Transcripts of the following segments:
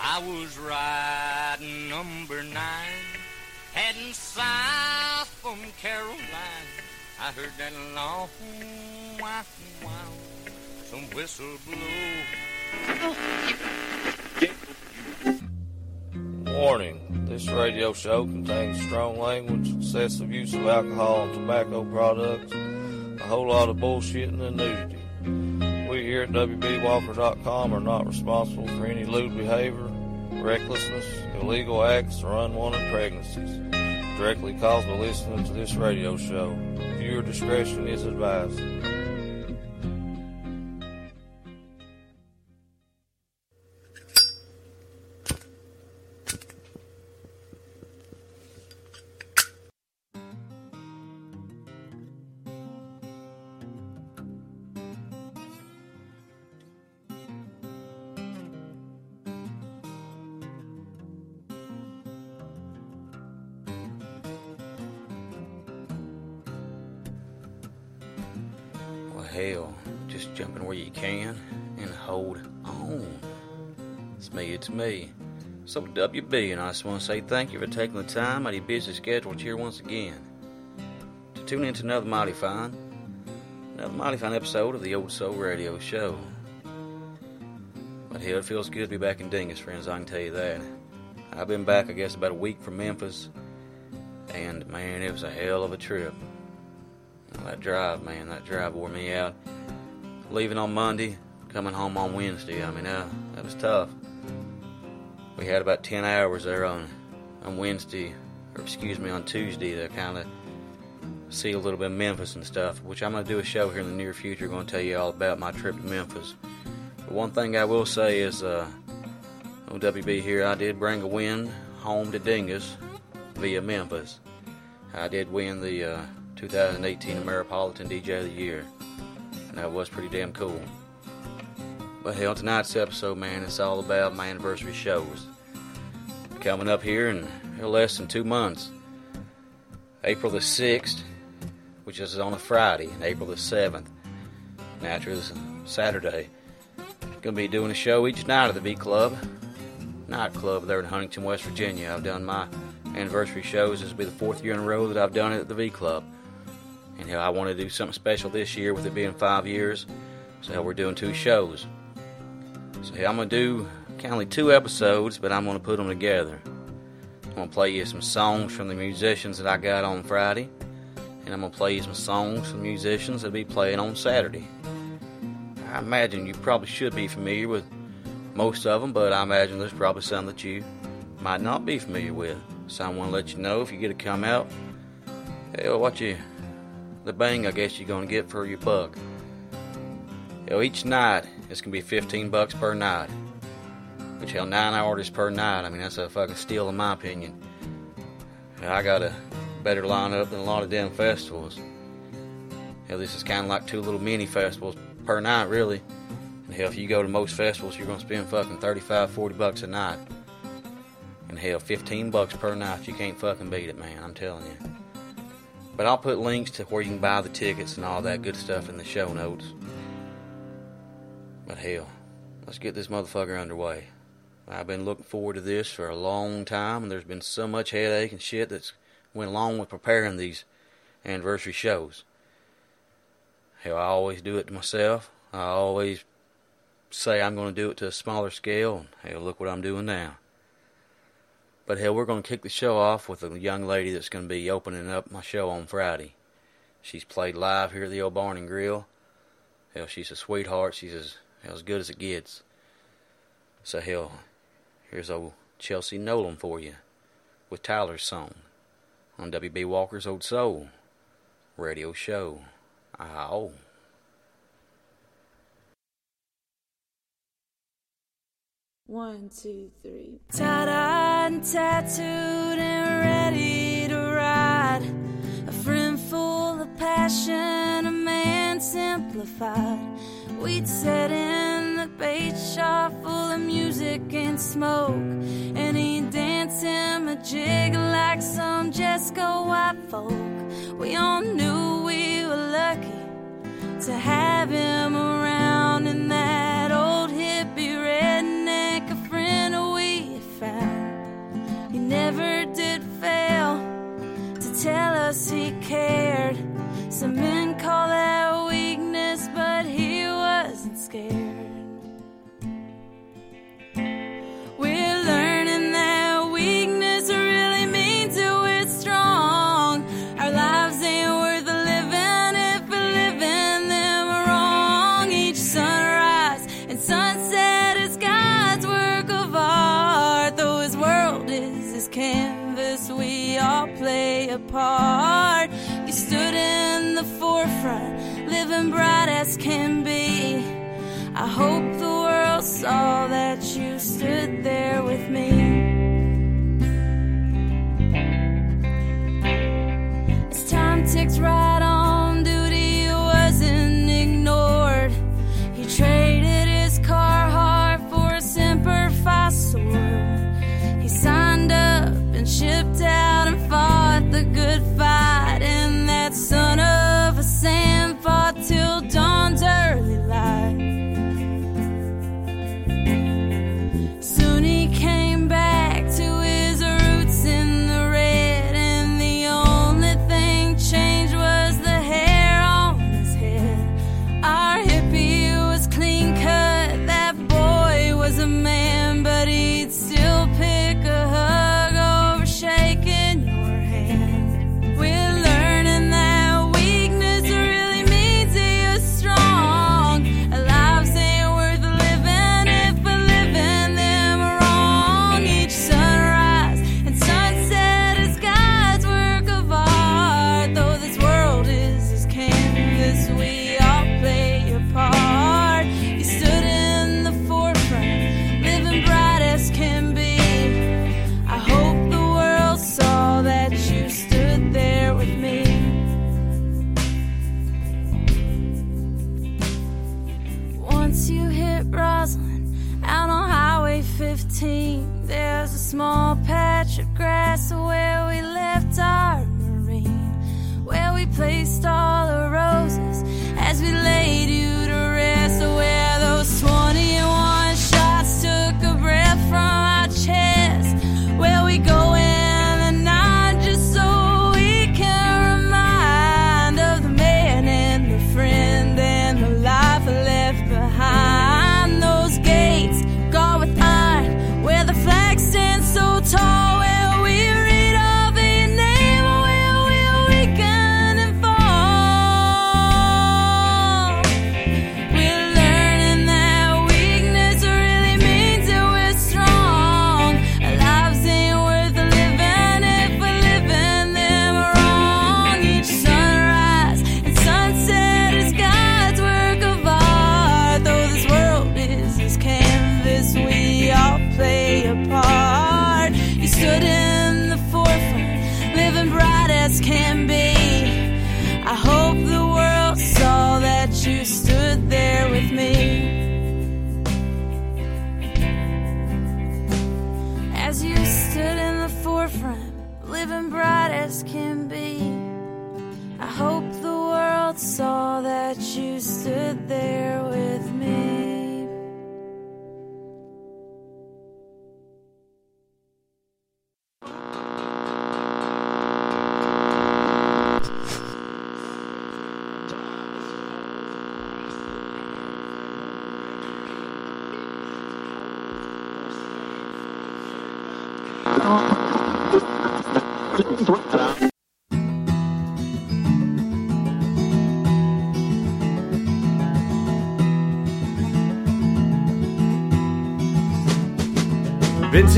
I was riding number nine, heading south from Caroline. I heard that long wow, wow, some whistle blow. Warning, this radio show contains strong language, excessive use of alcohol and tobacco products, a whole lot of bullshitting and nudity. Here at WBWalker.com are not responsible for any lewd behavior, recklessness, illegal acts, or unwanted pregnancies directly caused by listening to this radio show. Viewer discretion is advised. WB, and I just want to say thank you for taking the time out of your busy schedule to here once again to tune in to another mighty fine, another mighty fine episode of the Old Soul Radio Show. But hell, it feels good to be back in Dingess, friends, I can tell you that. I've been back, I guess, about a week from Memphis, and man, it was a hell of a trip. That drive, man, that drive wore me out. Leaving on Monday, coming home on Wednesday. I mean, uh, that was tough. We had about 10 hours there on, on Wednesday, or excuse me, on Tuesday to kind of see a little bit of Memphis and stuff, which I'm going to do a show here in the near future, going to tell you all about my trip to Memphis. But one thing I will say is, uh, on WB here, I did bring a win home to Dingess via Memphis. I did win the uh, 2018 Ameripolitan DJ of the Year, and that was pretty damn cool. But hell, tonight's episode, man, it's all about my anniversary shows. Coming up here in less than two months. April the 6th, which is on a Friday, and April the 7th, naturally, is Saturday. Gonna be doing a show each night at the V Club, nightclub there in Huntington, West Virginia. I've done my anniversary shows. This will be the fourth year in a row that I've done it at the V Club. And hell, I want to do something special this year with it being five years. So we're doing two shows. So I'm gonna do kind of like two episodes, but I'm gonna put them together. I'm gonna play you some songs from the musicians that I got on Friday, and I'm gonna play you some songs from musicians that'll be playing on Saturday. I imagine you probably should be familiar with most of them, but I imagine there's probably some that you might not be familiar with. So I want to let you know if you get to come out, hell, what you, the bang I guess you're gonna get for your buck. Hell, each night it's gonna be 15 bucks per night, which hell, nine artists per night. I mean that's a fucking steal in my opinion. I got a better lineup than a lot of damn festivals. Hell, this is kind of like two little mini festivals per night, really. And hell, if you go to most festivals, you're gonna spend fucking 35, 40 bucks a night. And hell, 15 bucks per night, you can't fucking beat it, man, I'm telling you. But I'll put links to where you can buy the tickets and all that good stuff in the show notes. But hell, let's get this motherfucker underway. I've been looking forward to this for a long time, and there's been so much headache and shit that's went along with preparing these anniversary shows. Hell, I always do it to myself. I always say I'm going to do it to a smaller scale, and hell, look what I'm doing now. But hell, we're going to kick the show off with a young lady that's going to be opening up my show on Friday. She's played live here at the old Barn and Grill. Hell, she's a sweetheart. She's as, as good as it gets. So hell, here's old Chelsea Nolan for you with Tyler's song on WB Walker's Old Soul radio show. Ow. One, two, three. Tied and tattooed and ready to ride. A friend full of passion, a man simplified. We'd sit in the bait shop full of music and smoke, and he'd dance him a jig like some Jesco white folk. We all knew we were lucky to have him around in that old hippie redneck, a friend we found. He never did fail to tell us he cared. Some men call that scared. We're learning that weakness really means that we're strong. Our lives ain't worth living if we're living them wrong. Each sunrise and sunset is God's work of art. Though His world is His canvas, we all play a part. You stood in the forefront living bright as can be. I hope the world saw that you stood there with me. As time ticks right.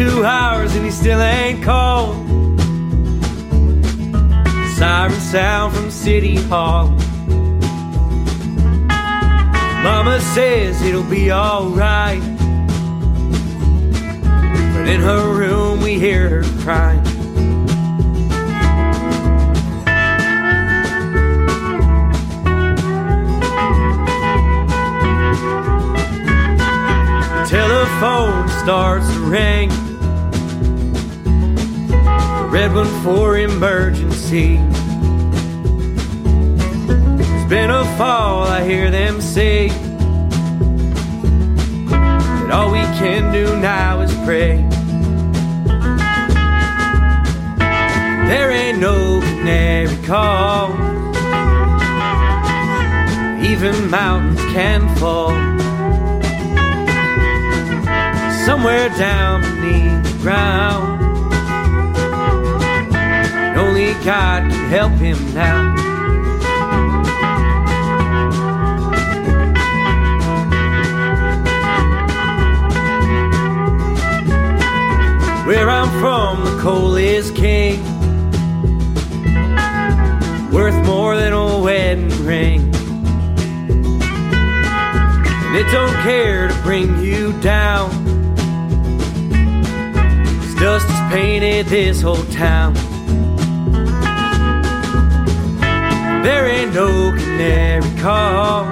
two hours and he still ain't called. Siren sound from City Hall. Mama says it'll be alright. But in her room we hear her crying. telephone starts to ring red one for emergency. It's been a fall, I hear them say. That all we can do now is pray. There ain't no canary call. Even mountains can fall. Somewhere down beneath the ground God can help him now. Where I'm from, the coal is king. Worth more than a wedding ring. And it don't care to bring you down. Cause dust has painted this whole town. There ain't no canary call.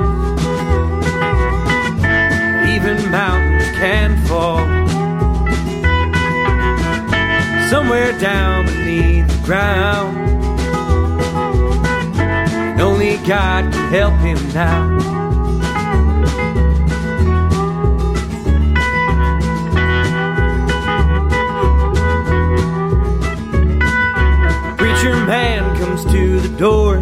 Even mountains can fall. Somewhere down beneath the ground. And only God can help him now. Preacher man comes to the door.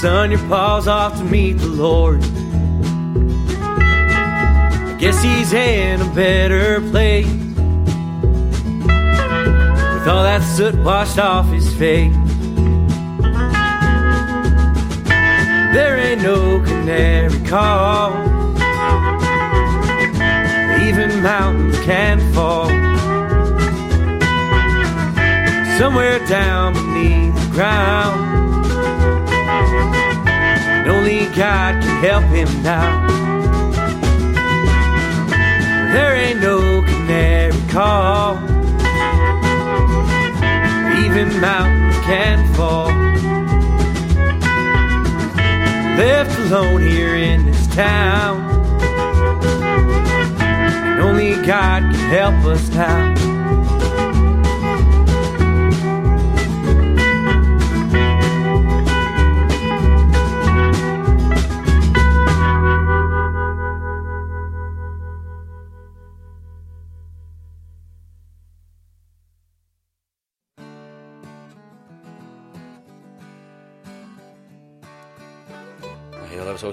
Son, your pa's off to meet the Lord. I guess he's in a better place. With all that soot washed off his face. There ain't no canary call. Even mountains can fall. Somewhere down beneath the ground. Only God can help him now. There ain't no canary call. Even mountains can fall. Left alone here in this town. And only God can help us now.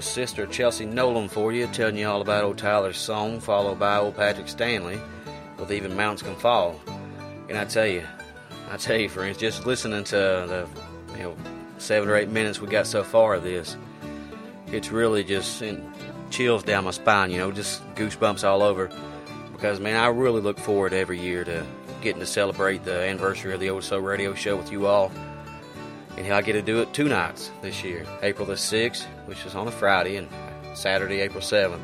Sister Chelsea Nolan for you, telling you all about old Tyler's song, followed by old Patrick Stanley with Even Mountains Can Fall. And I tell you, I tell you, friends, just listening to the you know seven or eight minutes we got so far of this, it's really just sent chills down my spine. You know, just goosebumps all over. Because man, I really look forward every year to getting to celebrate the anniversary of the Old Soul Radio Show with you all. And I get to do it two nights this year April the 6th, which is on a Friday, and Saturday, April 7th.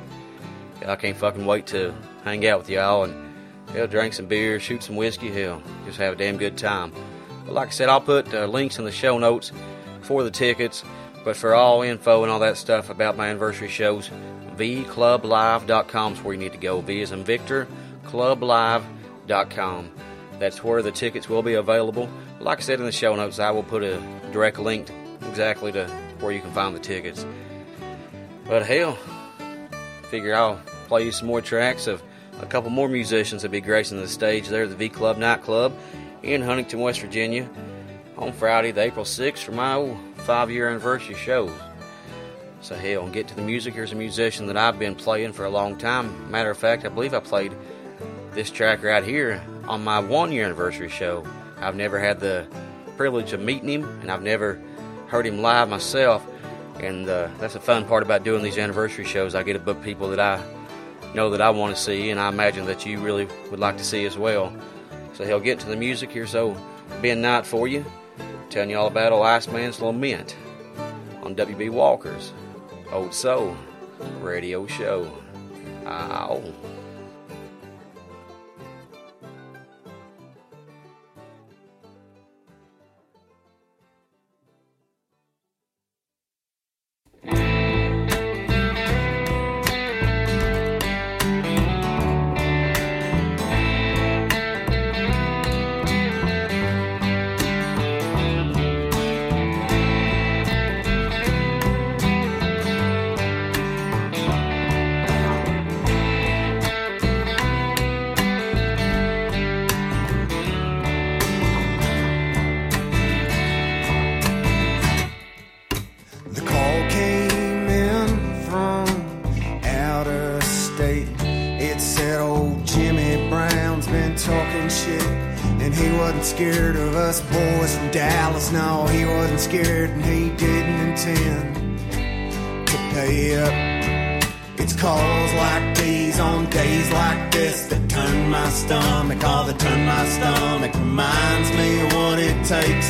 I can't fucking wait to hang out with y'all and hell, drink some beer, shoot some whiskey, hell, just have a damn good time. But like I said, I'll put uh, links in the show notes for the tickets, but for all info and all that stuff about my anniversary shows, vclublive.com is where you need to go. V is in Victor, clublive.com. That's where the tickets will be available. Like I said in the show notes, I will put a direct link exactly to where you can find the tickets. But hell, figure I'll play you some more tracks of a couple more musicians that be gracing the stage there at the V Club nightclub in Huntington, West Virginia on Friday, the April 6th for my old five year anniversary shows. So hell, get to the music. Here's a musician that I've been playing for a long time. Matter of fact, I believe I played this track right here on my one year anniversary show. I've never had the privilege of meeting him, and I've never heard him live myself. And uh, that's the fun part about doing these anniversary shows. I get to book people that I know that I want to see, and I imagine that you really would like to see as well. So he'll get to the music here. So Ben Knight for you, telling you all about old Iceman's Lament on WB Walker's Old Soul Radio Show. Ow. Wasn't scared of us boys from Dallas. No, he wasn't scared and he didn't intend to pay up. It's calls like these on days like this that turn my stomach. All that turn my stomach reminds me of what it takes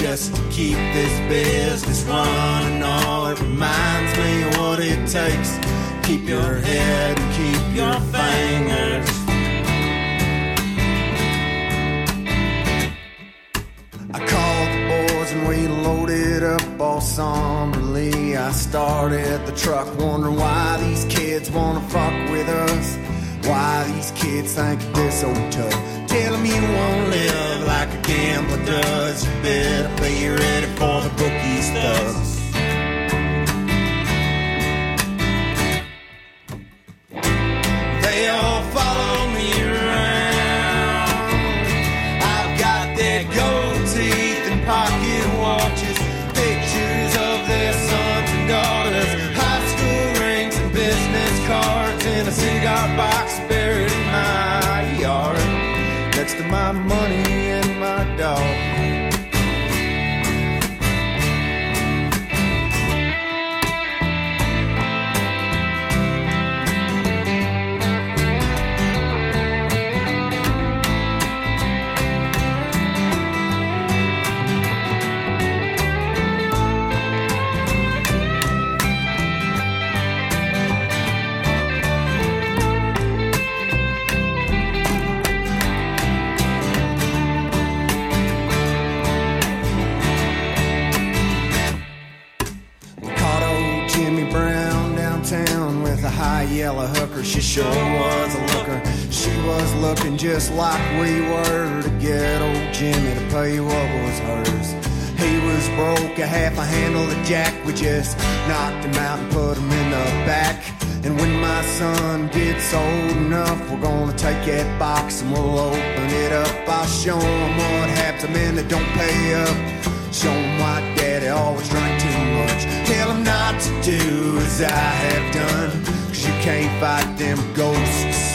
just to keep this business running. All it reminds me of what it takes. Keep your head and keep your fingers. We loaded up all somberly. I started the truck wondering why these kids wanna fuck with us. Why these kids think they're so tough. Tell them you won't live like a gambler does. You better be ready for the bookie stuff. A hooker. She sure was a looker. She was looking just like we were to get old Jimmy to pay what was hers. He was broke, a half a handle of jack. We just knocked him out and put him in the back. And when my son gets old enough, we're gonna take that box and we'll open it up. I'll show him what happens to men that don't pay up. Show him why daddy always drank too much. Tell him not to do as I have done. Can't fight them ghosts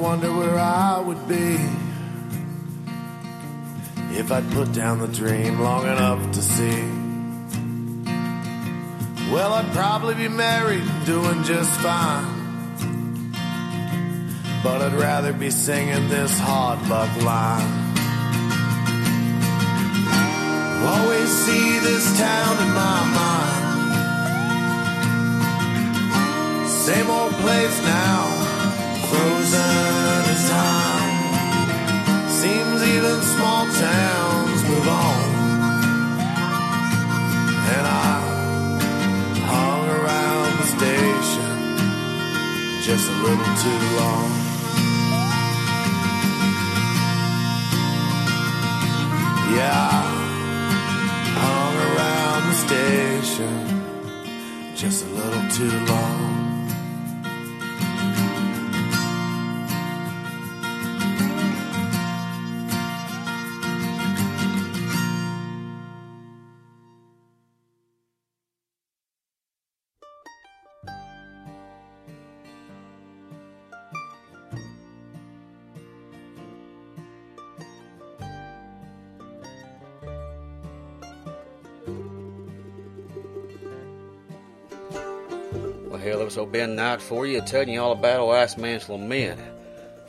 wonder where I would be if I'd put down the dream long enough to see. Well, I'd probably be married and doing just fine. But I'd rather be singing this hard luck line. Always see this town in my mind. Same old place now frozen Even small towns move on. And I hung around the station just a little too long. Yeah, I hung around the station just a little too long. Ben Knight for you, telling you all about old Ice Man's Lament.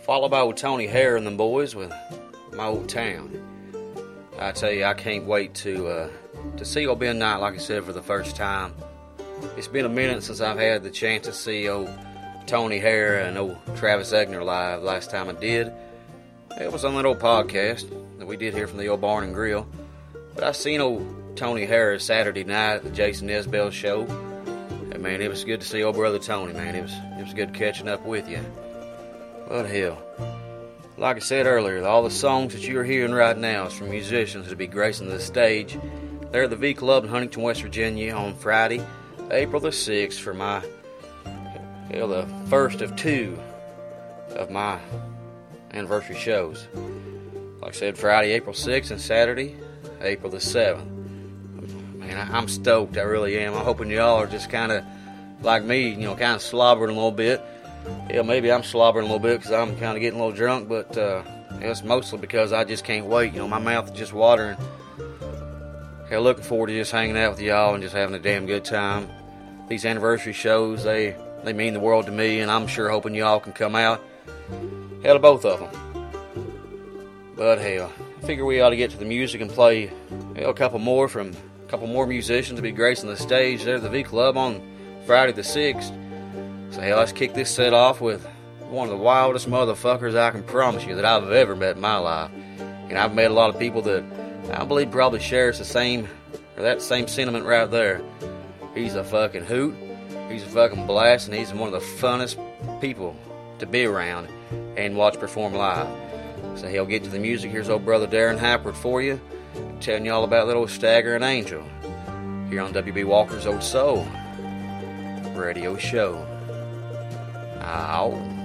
Followed by old Tony Hare and the boys with My Old Town. I tell you, I can't wait to uh, to see old Ben Knight, like I said, for the first time. It's been a minute since I've had the chance to see old Tony Hare and old Travis Egner live. Last time I did, it was on that old podcast that we did here from the old Barn and Grill. But I seen old Tony Hare Saturday night at the Jason Isbell show. Man, it was good to see old brother Tony, man. It was it was good catching up with you. But hell, like I said earlier, all the songs that you're hearing right now is from musicians to be gracing the stage. They're at the V Club in Huntington, West Virginia on Friday, April the 6th for my, hell, the first of two of my anniversary shows. Like I said, Friday, April 6th, and Saturday, April the 7th. Man, I, I'm stoked. I really am. I'm hoping y'all are just kind of like me, you know, kind of slobbering a little bit. Yeah, maybe I'm slobbering a little bit because I'm kind of getting a little drunk, but uh, it's mostly because I just can't wait. You know, my mouth is just watering. Yeah, looking forward to just hanging out with y'all and just having a damn good time. these anniversary shows, they, they mean the world to me, and I'm sure hoping y'all can come out. Hell, both of them. But hell, I figure we ought to get to the music and play a couple more from couple more musicians to be gracing the stage there at the V Club on Friday the 6th. So hey, let's kick this set off with one of the wildest motherfuckers I can promise you that I've ever met in my life. And I've met a lot of people that I believe probably shares the same or that same sentiment right there. He's a fucking hoot. He's a fucking blast, and he's one of the funnest people to be around and watch perform live. So he'll get to the music. Here's old brother Darren Happard for you, telling you all about old staggering angel here on WB Walker's Old Soul radio show. Ow.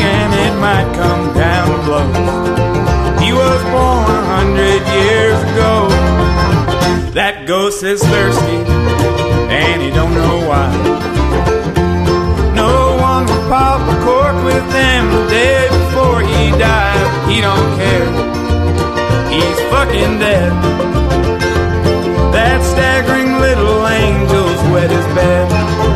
And it might come down blows. He was born a hundred years ago. That ghost is thirsty and he don't know why. No one would pop a cork with him the day before he died. He don't care. He's fucking dead. That staggering little angel's wet his bed.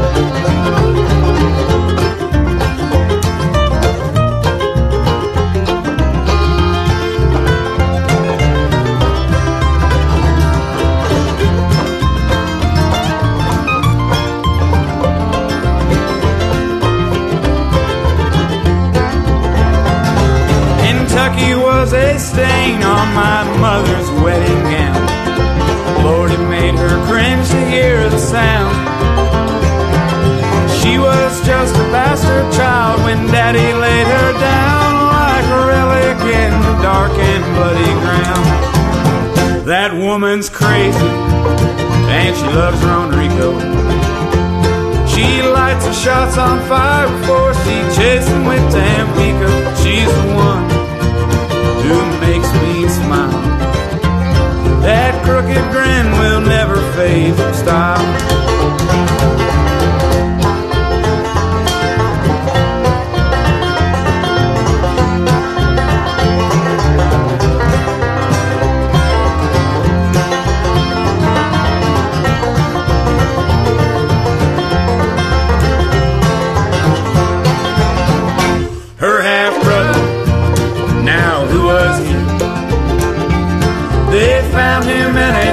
A stain on my mother's wedding gown. Lord, it made her cringe to hear the sound. She was just a bastard child when daddy laid her down like a relic in the dark and bloody ground. That woman's crazy, and she loves Rico. She lights her shots on fire before she chases with Tampico. She's the one That crooked grin will never fade from style.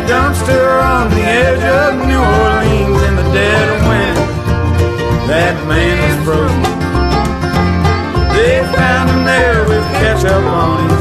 Dumpster on the edge of New Orleans in the dead of winter. That man was frozen. They found him there with ketchup on his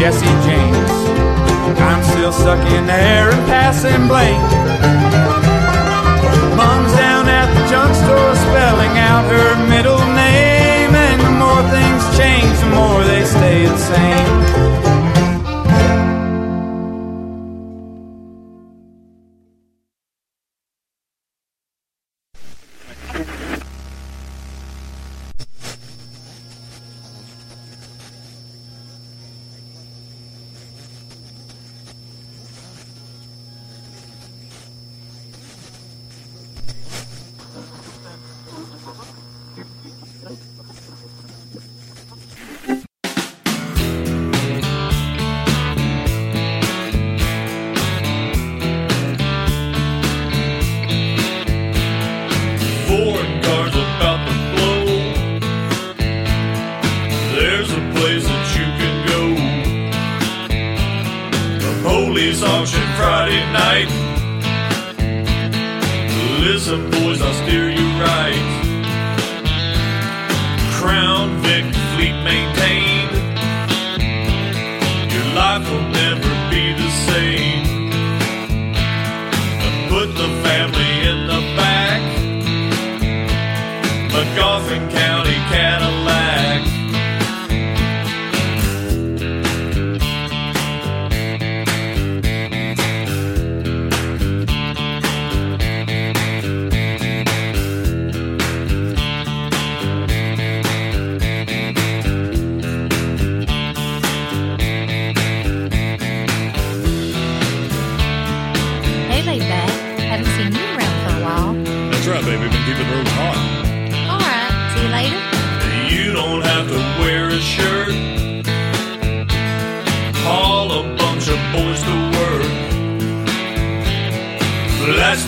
Jesse James. I'm still sucking air and passing blame. Mom's down at the junk store spelling out her middle name. And the more things change, the more they stay the same. Friday night. Listen, boys, I'll steer you right. Crown Vic fleet maintained. Your life will never be the same. Put the family in the back. Magoffin County Cadillac.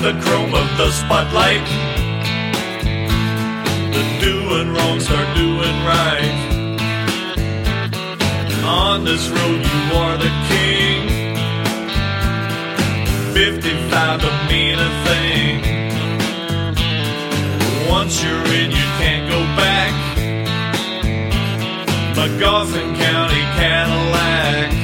The chrome of the spotlight. The doing wrong start doing right. On this road, you are the king. 55 don't mean a thing. Once you're in, you can't go back. Magoffin County Cadillac.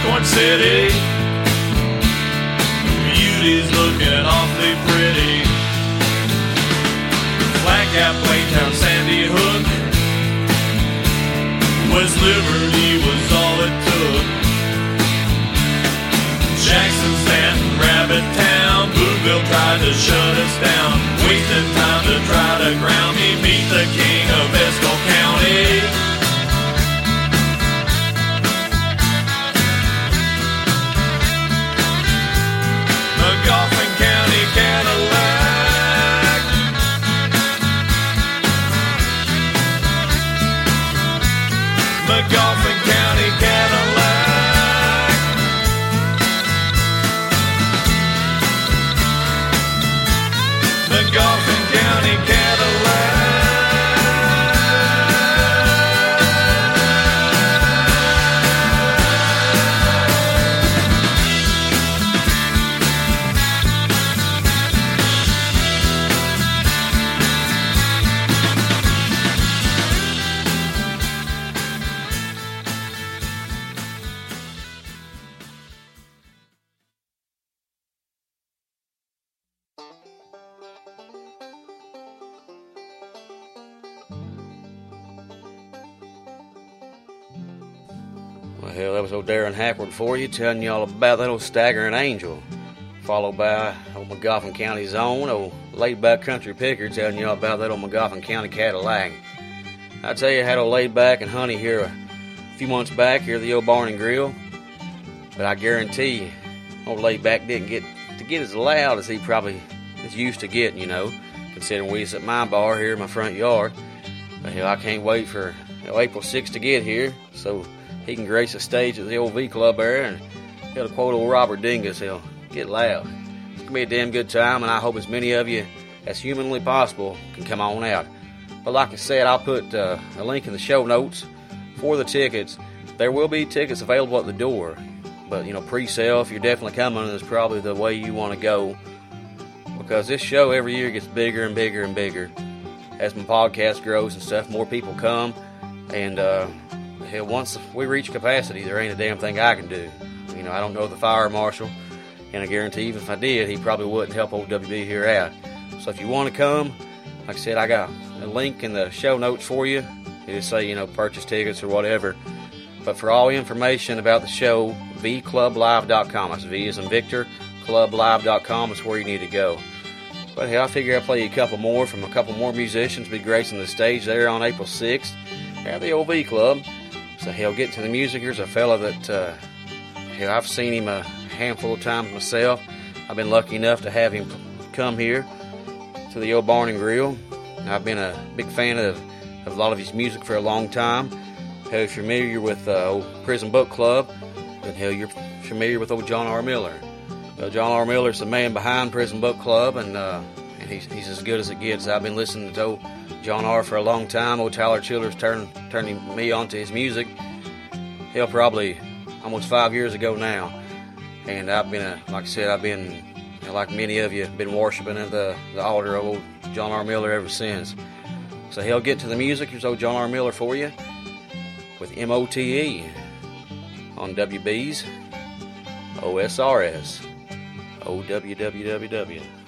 Elkhorn City, beauty's looking awfully pretty. Flat Gap, Waytown, Sandy Hook, West Liberty was all it took. Jackson, Stanton, Rabbit Town, Booneville tried to shut us down. Wasting time to try to ground me, meet the king telling y'all about that old staggering angel. Followed by old Magoffin County's own old laid back country picker telling y'all about that old Magoffin County Cadillac. I tell you, I had old laid back and honey here a few months back here at the old barn and grill. But I guarantee old laid back didn't get to get as loud as he probably is used to getting, you know, considering we was at my bar here in my front yard. But hell, I can't wait for know, April 6th to get here so he can grace the stage at the old V Club there and he'll quote old Robert Dingess, he'll get loud. It's gonna be a damn good time, and I hope as many of you as humanly possible can come on out. But like I said, I'll put uh, a link in the show notes for the tickets. There will be tickets available at the door, but you know, pre-sale if you're definitely coming is probably the way you want to go because this show every year gets bigger and bigger and bigger as my podcast grows and stuff. More people come, and uh, hell, once we reach capacity, there ain't a damn thing I can do. You know, I don't know the fire marshal, and I guarantee even if I did, he probably wouldn't help old WB here out. So if you want to come, like I said, I got a link in the show notes for you. Just say, you know, purchase tickets or whatever. But for all information about the show, vclublive.com. That's V as in Victor, clublive.com is where you need to go. But hey, I figure I'll play you a couple more from a couple more musicians be gracing the stage there on April 6th at the OV Club. So he'll get to the music. Here's a fella that uh, I've seen him a handful of times myself. I've been lucky enough to have him come here to the old Barn and Grill. I've been a big fan of, of a lot of his music for a long time. Hell, you're familiar with uh, old Prison Book Club, then hell, you're familiar with old John R. Miller. John R. Miller's the man behind Prison Book Club, and, uh, he's, he's as good as it gets. I've been listening to old John R. for a long time. Old Tyler Childers turned turning me onto his music. Hell, probably almost five years ago now. And I've been, a, like I said, I've been, like many of you, been worshiping at the, the altar of old John R. Miller ever since. So hell, get to the music. Here's old John R. Miller for you with MOTE on WB's OSRS. OWWWW.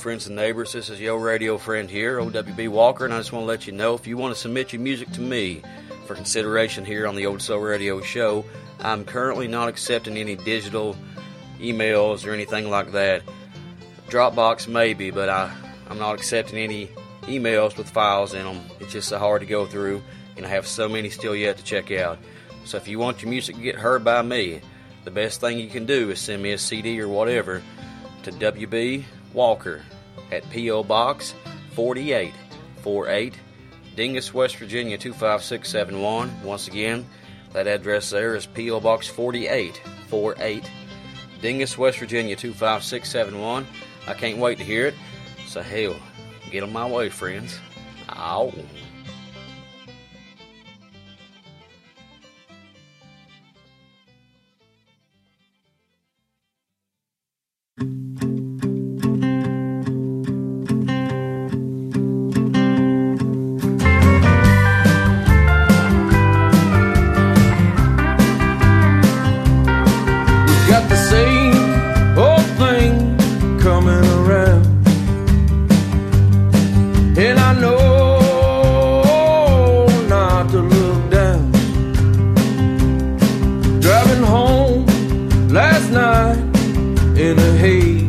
Friends and neighbors? This is your radio friend here, OWB Walker, and I just want to let you know if you want to submit your music to me for consideration here on the Old Soul Radio Show, I'm currently not accepting any digital emails or anything like that. Dropbox maybe, but I, I'm not accepting any emails with files in them. It's just so hard to go through, and I have so many still yet to check out. So if you want your music to get heard by me, the best thing you can do is send me a CD or whatever to WB Walker at P.O. Box 4848, Dingess, West Virginia 25671. Once again, that address there is P.O. Box 4848, Dingess, West Virginia 25671. I can't wait to hear it. So, hell, get on my way, friends. Ow. In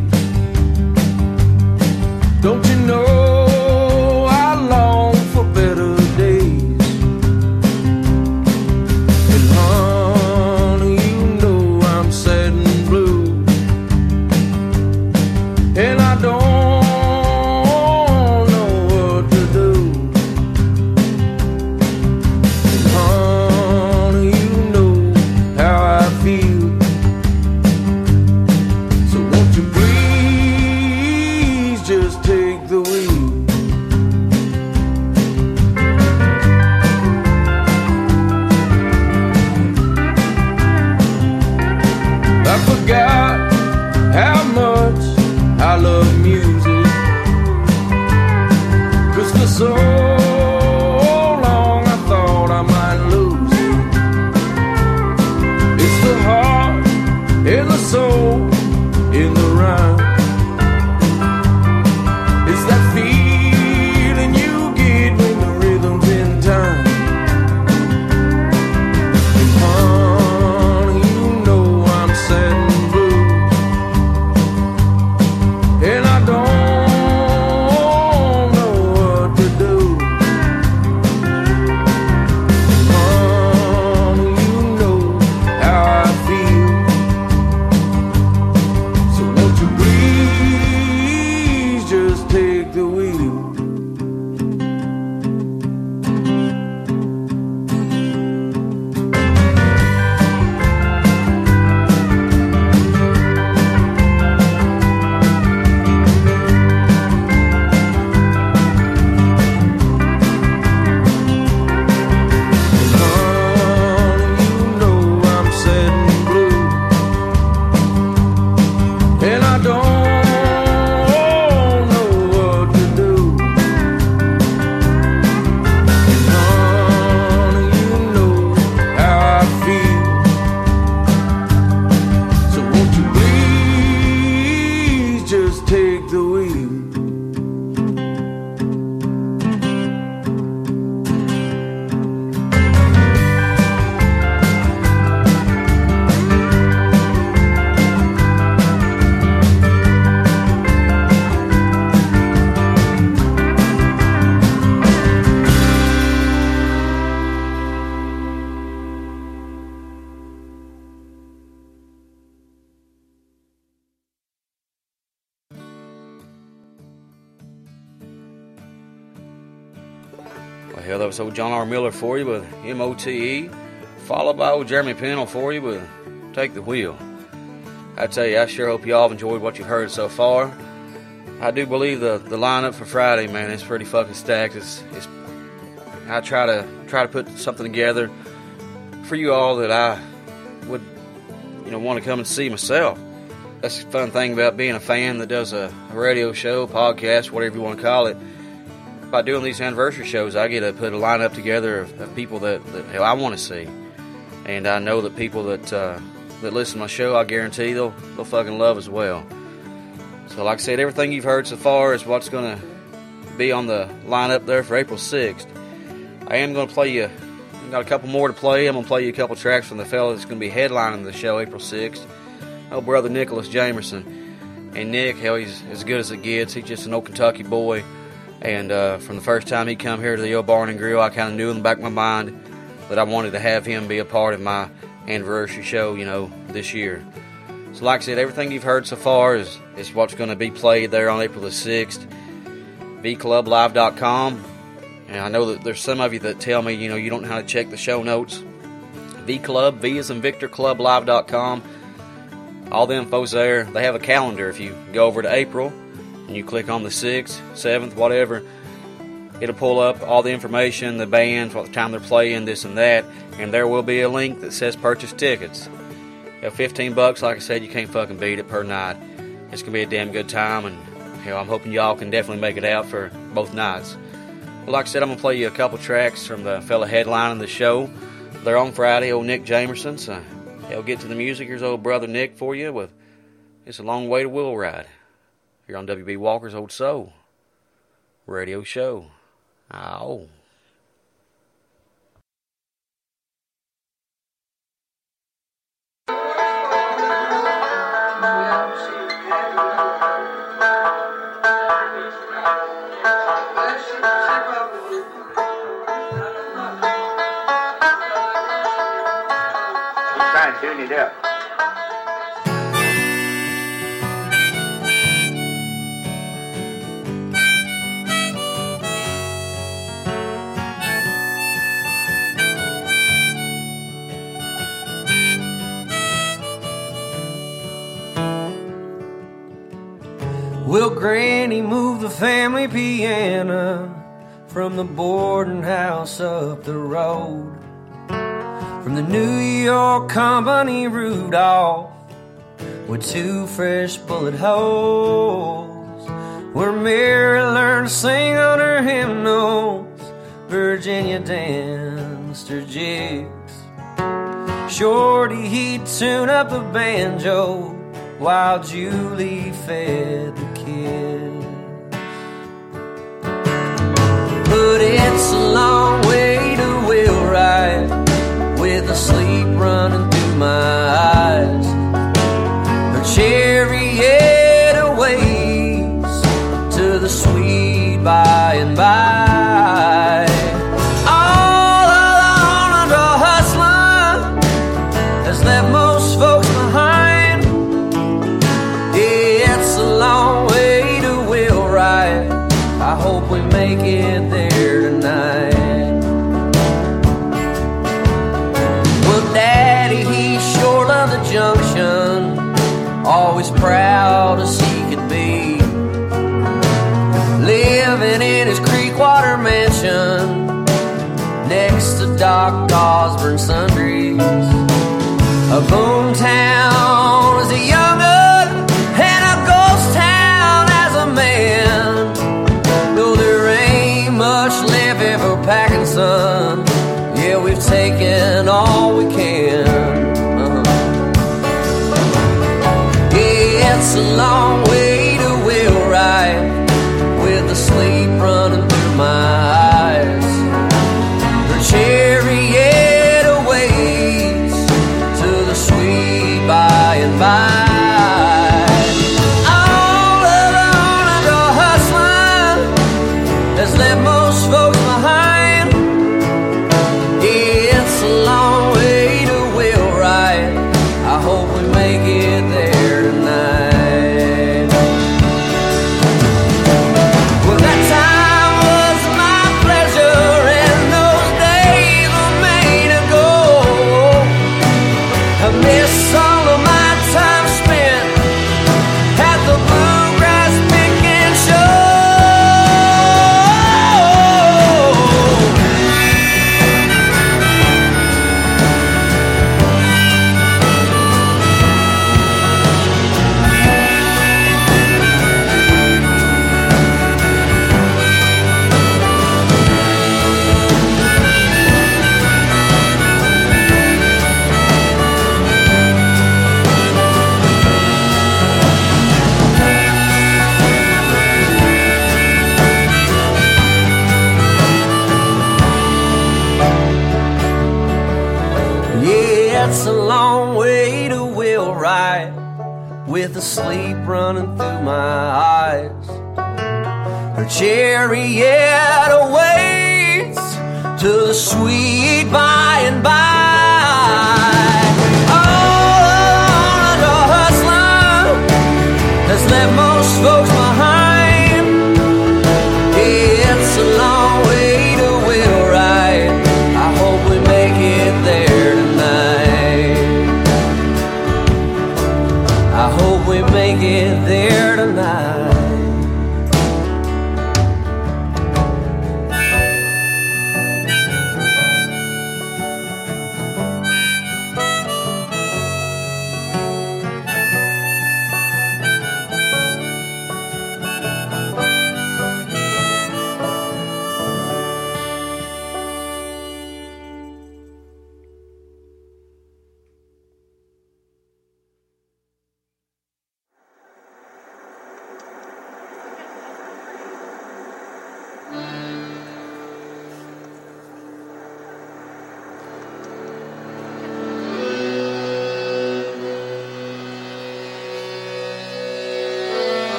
Was old John R. Miller for you with M-O-T-E, followed by old Jeremy Pennell for you with Take the Wheel. I tell you, I sure hope y'all enjoyed what you've heard so far. I do believe the, the lineup for Friday, man, is pretty fucking stacked. It's, it's I try to try to put something together for you all that I would, you know, want to come and see myself. That's the fun thing about being a fan that does a, a radio show, podcast, whatever you want to call it by doing these anniversary shows, I get to put a lineup together of, of people that, that I want to see, and I know that people that uh, that listen to my show, I guarantee they'll they'll fucking love as well. So, like I said, everything you've heard so far is what's going to be on the lineup there for April 6th. I am going to play you, got a couple more to play. I'm going to play you a couple tracks from the fella that's going to be headlining the show April 6th. Oh, brother Nicholas Jamerson. And Nick, hell, he's as good as it gets. He's just an old Kentucky boy. And uh, from the first time he come here to the old Barn and Grill, I kind of knew in the back of my mind that I wanted to have him be a part of my anniversary show, you know, this year. So, like I said, everything you've heard so far is, is what's going to be played there on April the 6th. VClubLive.com. And I know that there's some of you that tell me, you know, you don't know how to check the show notes. VClub, V is in Victor. All the info's there. They have a calendar. If you go over to April and you click on the 6th, 7th, whatever, it'll pull up all the information, the bands, what time they're playing, this and that, and there will be a link that says purchase tickets. At 15 bucks, like I said, you can't fucking beat it per night. It's gonna be a damn good time, and I'm hoping y'all can definitely make it out for both nights. Well, like I said, I'm gonna play you a couple tracks from the fella headlining the show. They're on Friday, old Nick Jamerson. So, hell, get to the music. Here's old brother Nick for you with "It's a Long Way to Wheelwright" here on WB Walker's Old Soul Radio Show. Ow. Will Granny move the family piano from the boarding house up the road? From the New York Company Rudolph with two fresh bullet holes. Where Mary learned to sing on her hymnals, Virginia danced her jigs. Shorty, he'd tune up the banjo while Julie fed the kids. But it's a long way to Wheelwright with the sleep running through my eyes. Osborne Sundries. A boomtown as a young un and a ghost town as a man. Though there ain't much left for packing, son. Yeah, we've taken all we can. Uh-huh. Yeah, it's a long way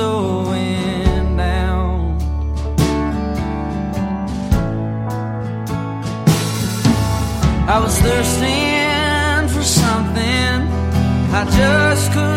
slowing down. I was thirsting for something I just couldn't.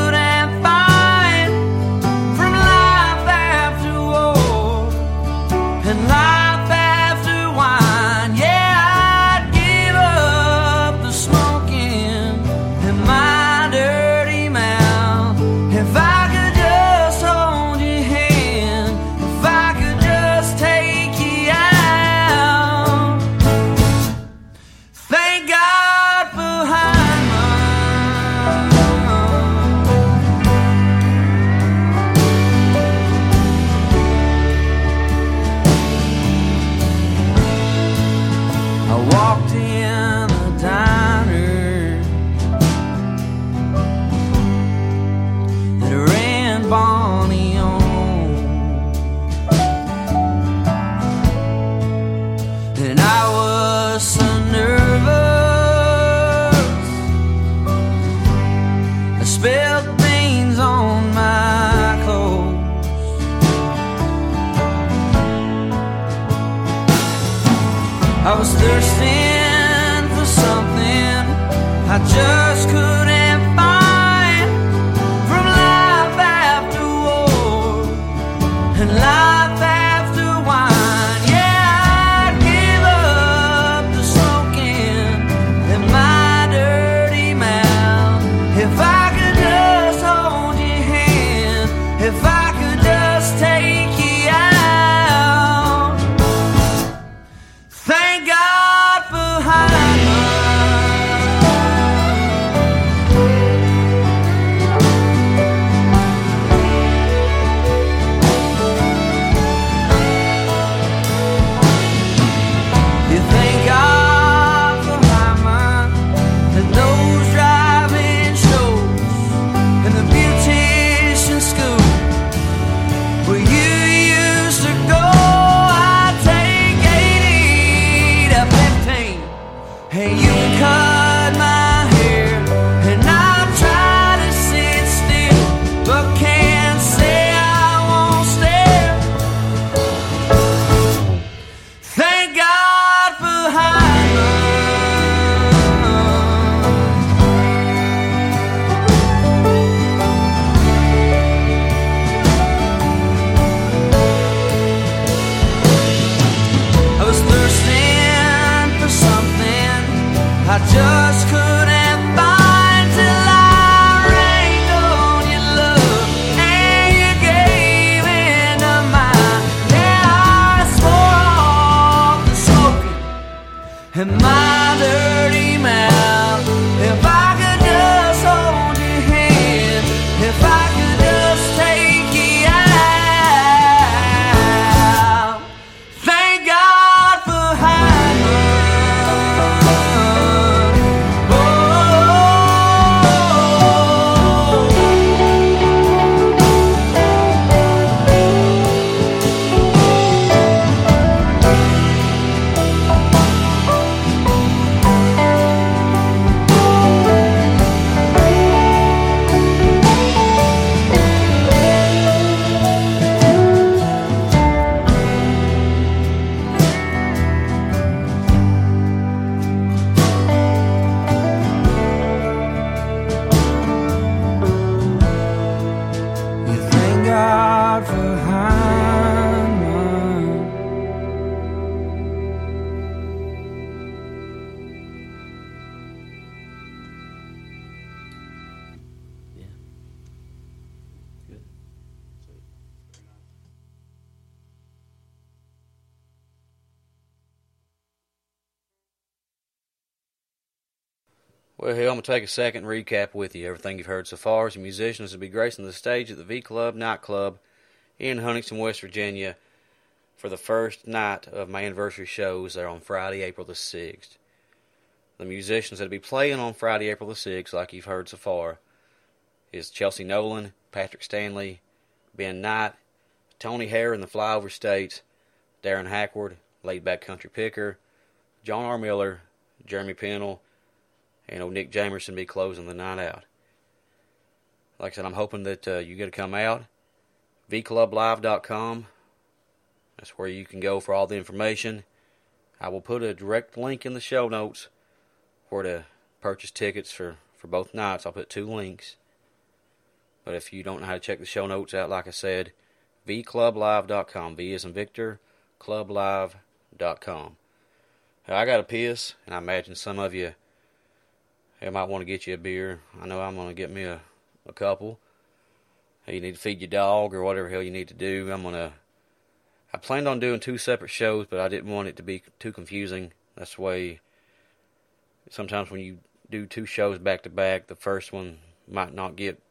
Well, I'm going to take a second recap with you everything you've heard so far. Some musicians will be gracing the stage at the V Club nightclub in Huntington, West Virginia for the first night of my anniversary shows there on Friday, April the 6th. The musicians that'll be playing on Friday, April the 6th, like you've heard so far, is Chelsea Nolan, Patrick Stanley, Ben Knight, Tony Hare in the Flyover States, Darren Hackward, Laid Back Country Picker, John R. Miller, Jeremy Pennell, and old Nick Jamerson be closing the night out. Like I said, I'm hoping that uh, you get to come out. vclublive.com. That's where you can go for all the information. I will put a direct link in the show notes where to purchase tickets for, for both nights. I'll put two links. But if you don't know how to check the show notes out, like I said, vclublive.com. V is in Victor, clublive.com. I got a piss, and I imagine some of you you might want to get you a beer. I know I'm going to get me a, a couple. You need to feed your dog or whatever hell you need to do. I'm going to. I planned on doing two separate shows, but I didn't want it to be too confusing. That's the way. Sometimes when you do two shows back to back, the first one might not get.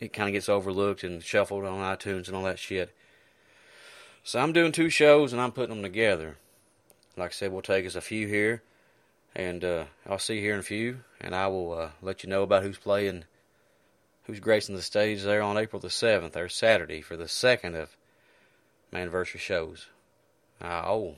It kind of gets overlooked and shuffled on iTunes and all that shit. So I'm doing two shows and I'm putting them together. Like I said, we'll take us a few here. And uh, I'll see you here in a few, and I will uh, let you know about who's playing, who's gracing the stage there on April the 7th, or Saturday, for the second of my anniversary shows. Uh, oh.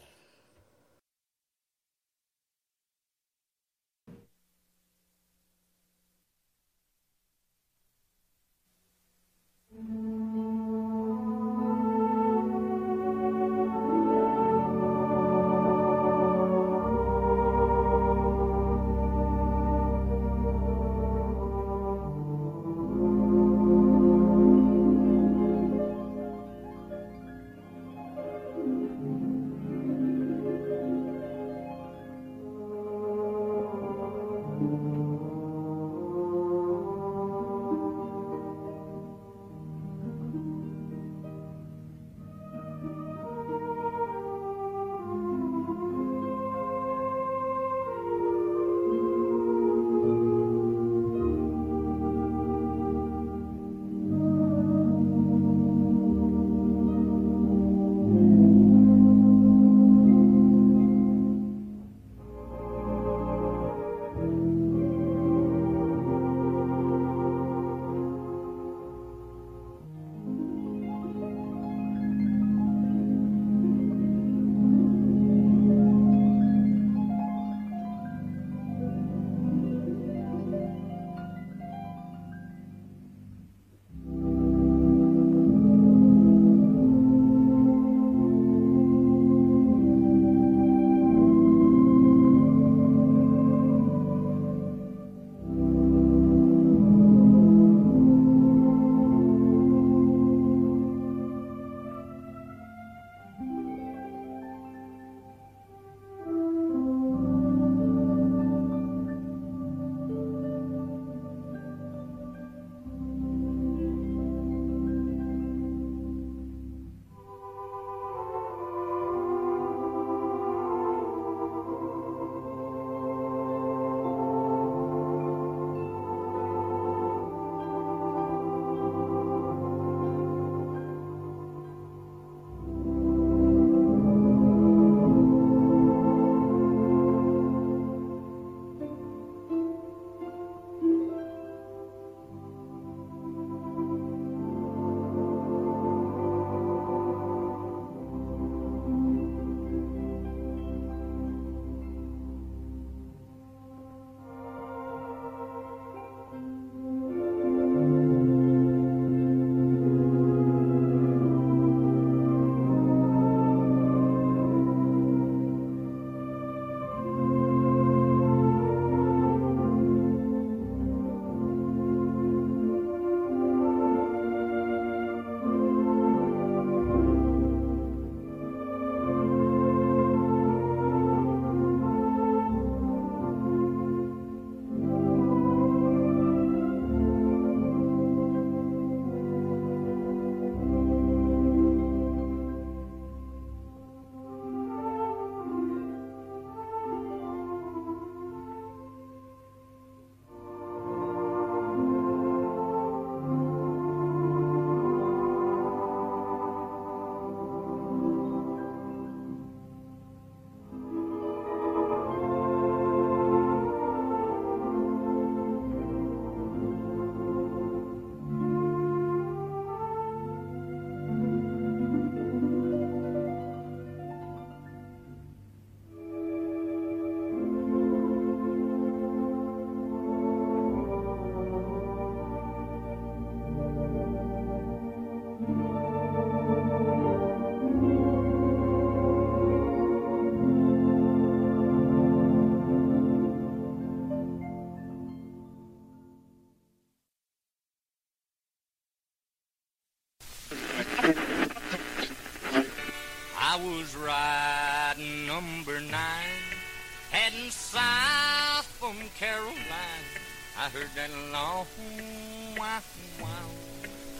Heard that long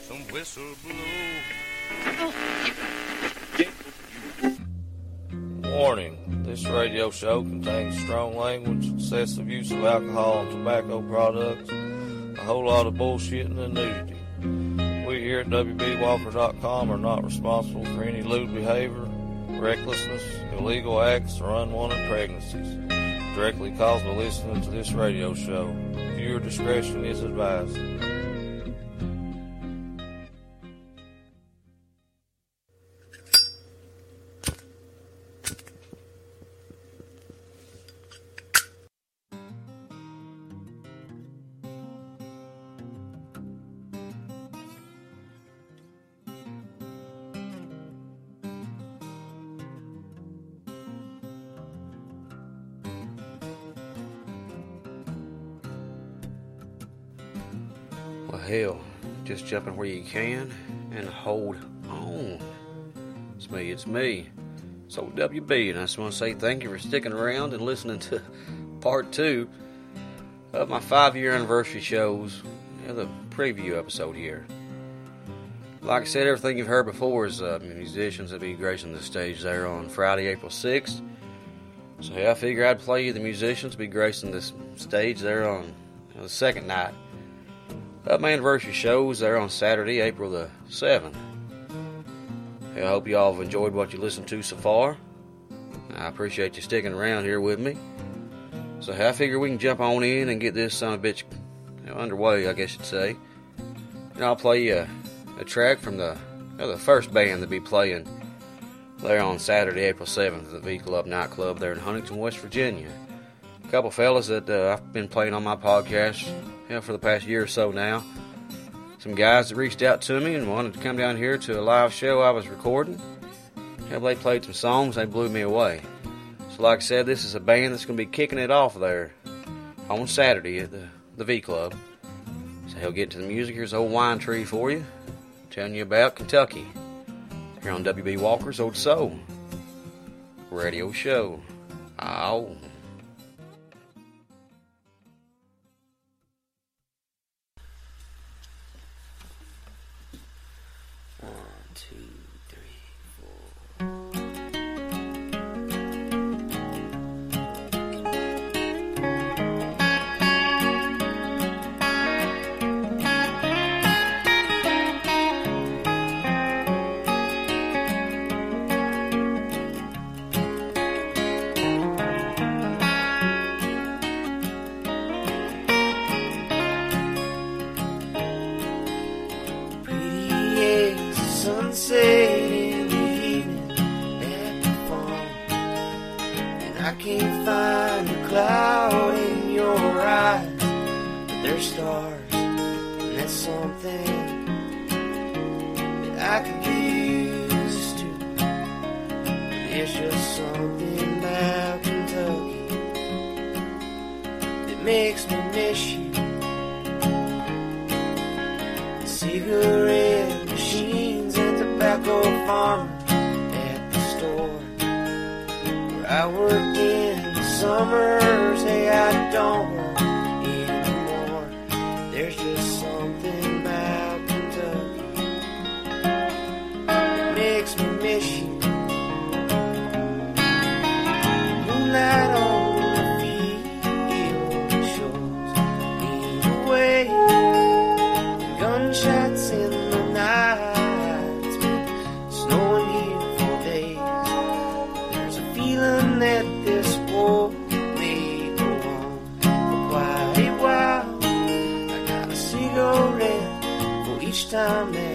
some whistle blow. Warning this radio show contains strong language, excessive use of alcohol and tobacco products, a whole lot of bullshitting and nudity. We here at WBWalker.com are not responsible for any lewd behavior, recklessness, illegal acts, or unwanted pregnancies directly caused by listening to this radio show. Viewer discretion is advised. Just jumping where you can and hold on. It's me, it's me. So, WB, and I just want to say thank you for sticking around and listening to part two of my five year anniversary shows, you know, the preview episode here. Like I said, everything you've heard before is uh, musicians that be gracing the stage there on Friday, April 6th. So, yeah, I figure I'd play you the musicians be gracing this stage there on you know, the second night. Uh, my anniversary shows there on Saturday, April the 7th. I hope you all have enjoyed what you listened to so far. I appreciate you sticking around here with me. So I figure we can jump on in and get this son of a bitch underway, I guess you'd say. And I'll play you a, a track from the you know, the first band to be playing there on Saturday, April 7th at the V Club nightclub there in Huntington, West Virginia. Couple fellas that uh, I've been playing on my podcast you know, for the past year or so now. Some guys that reached out to me and wanted to come down here to a live show I was recording. Yeah, they played some songs, they blew me away. So, like I said, this is a band that's going to be kicking it off there on Saturday at the, the V Club. So, he'll get to the music. Here's Old Wine Tree for you, telling you about Kentucky. Here on WB Walker's Old Soul Radio Show. Oh. Sunset tobacco farmers at the store where I work in the summers. Hey, I don't time that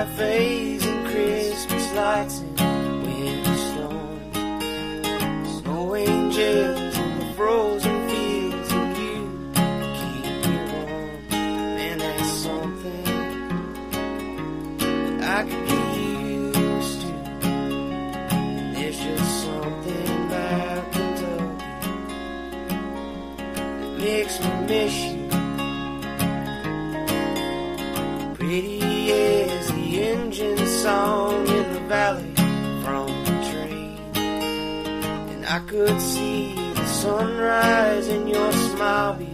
cafes and Christmas lights could see the sunrise in your smile.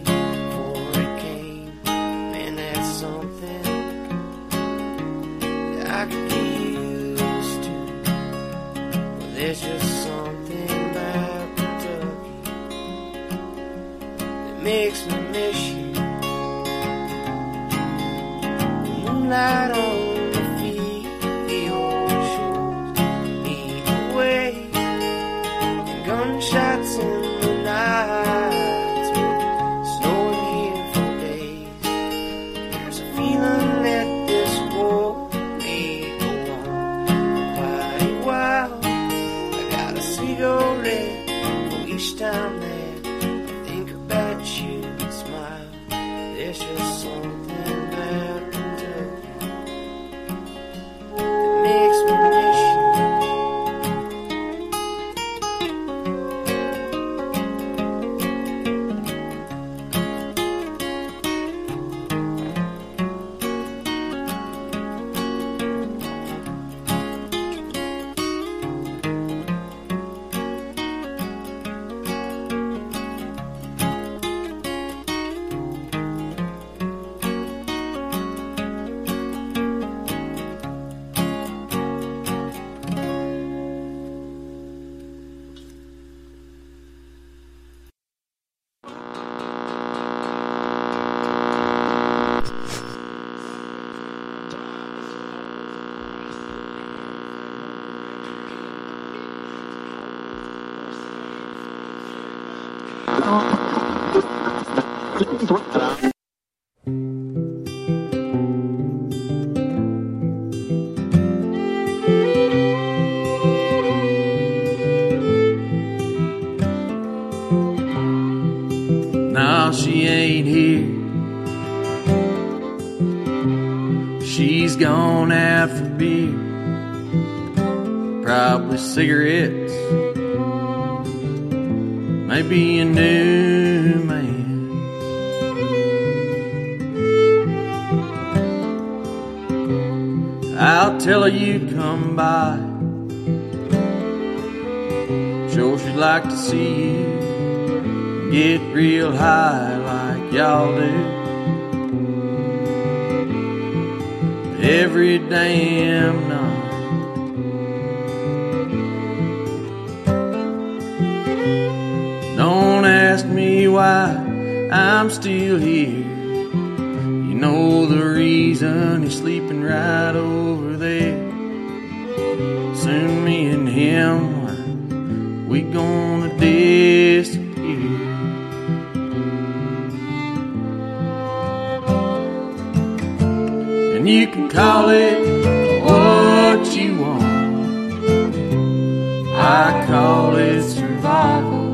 I call it survival.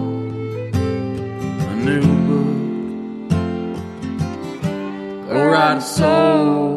A new book, go write a soul.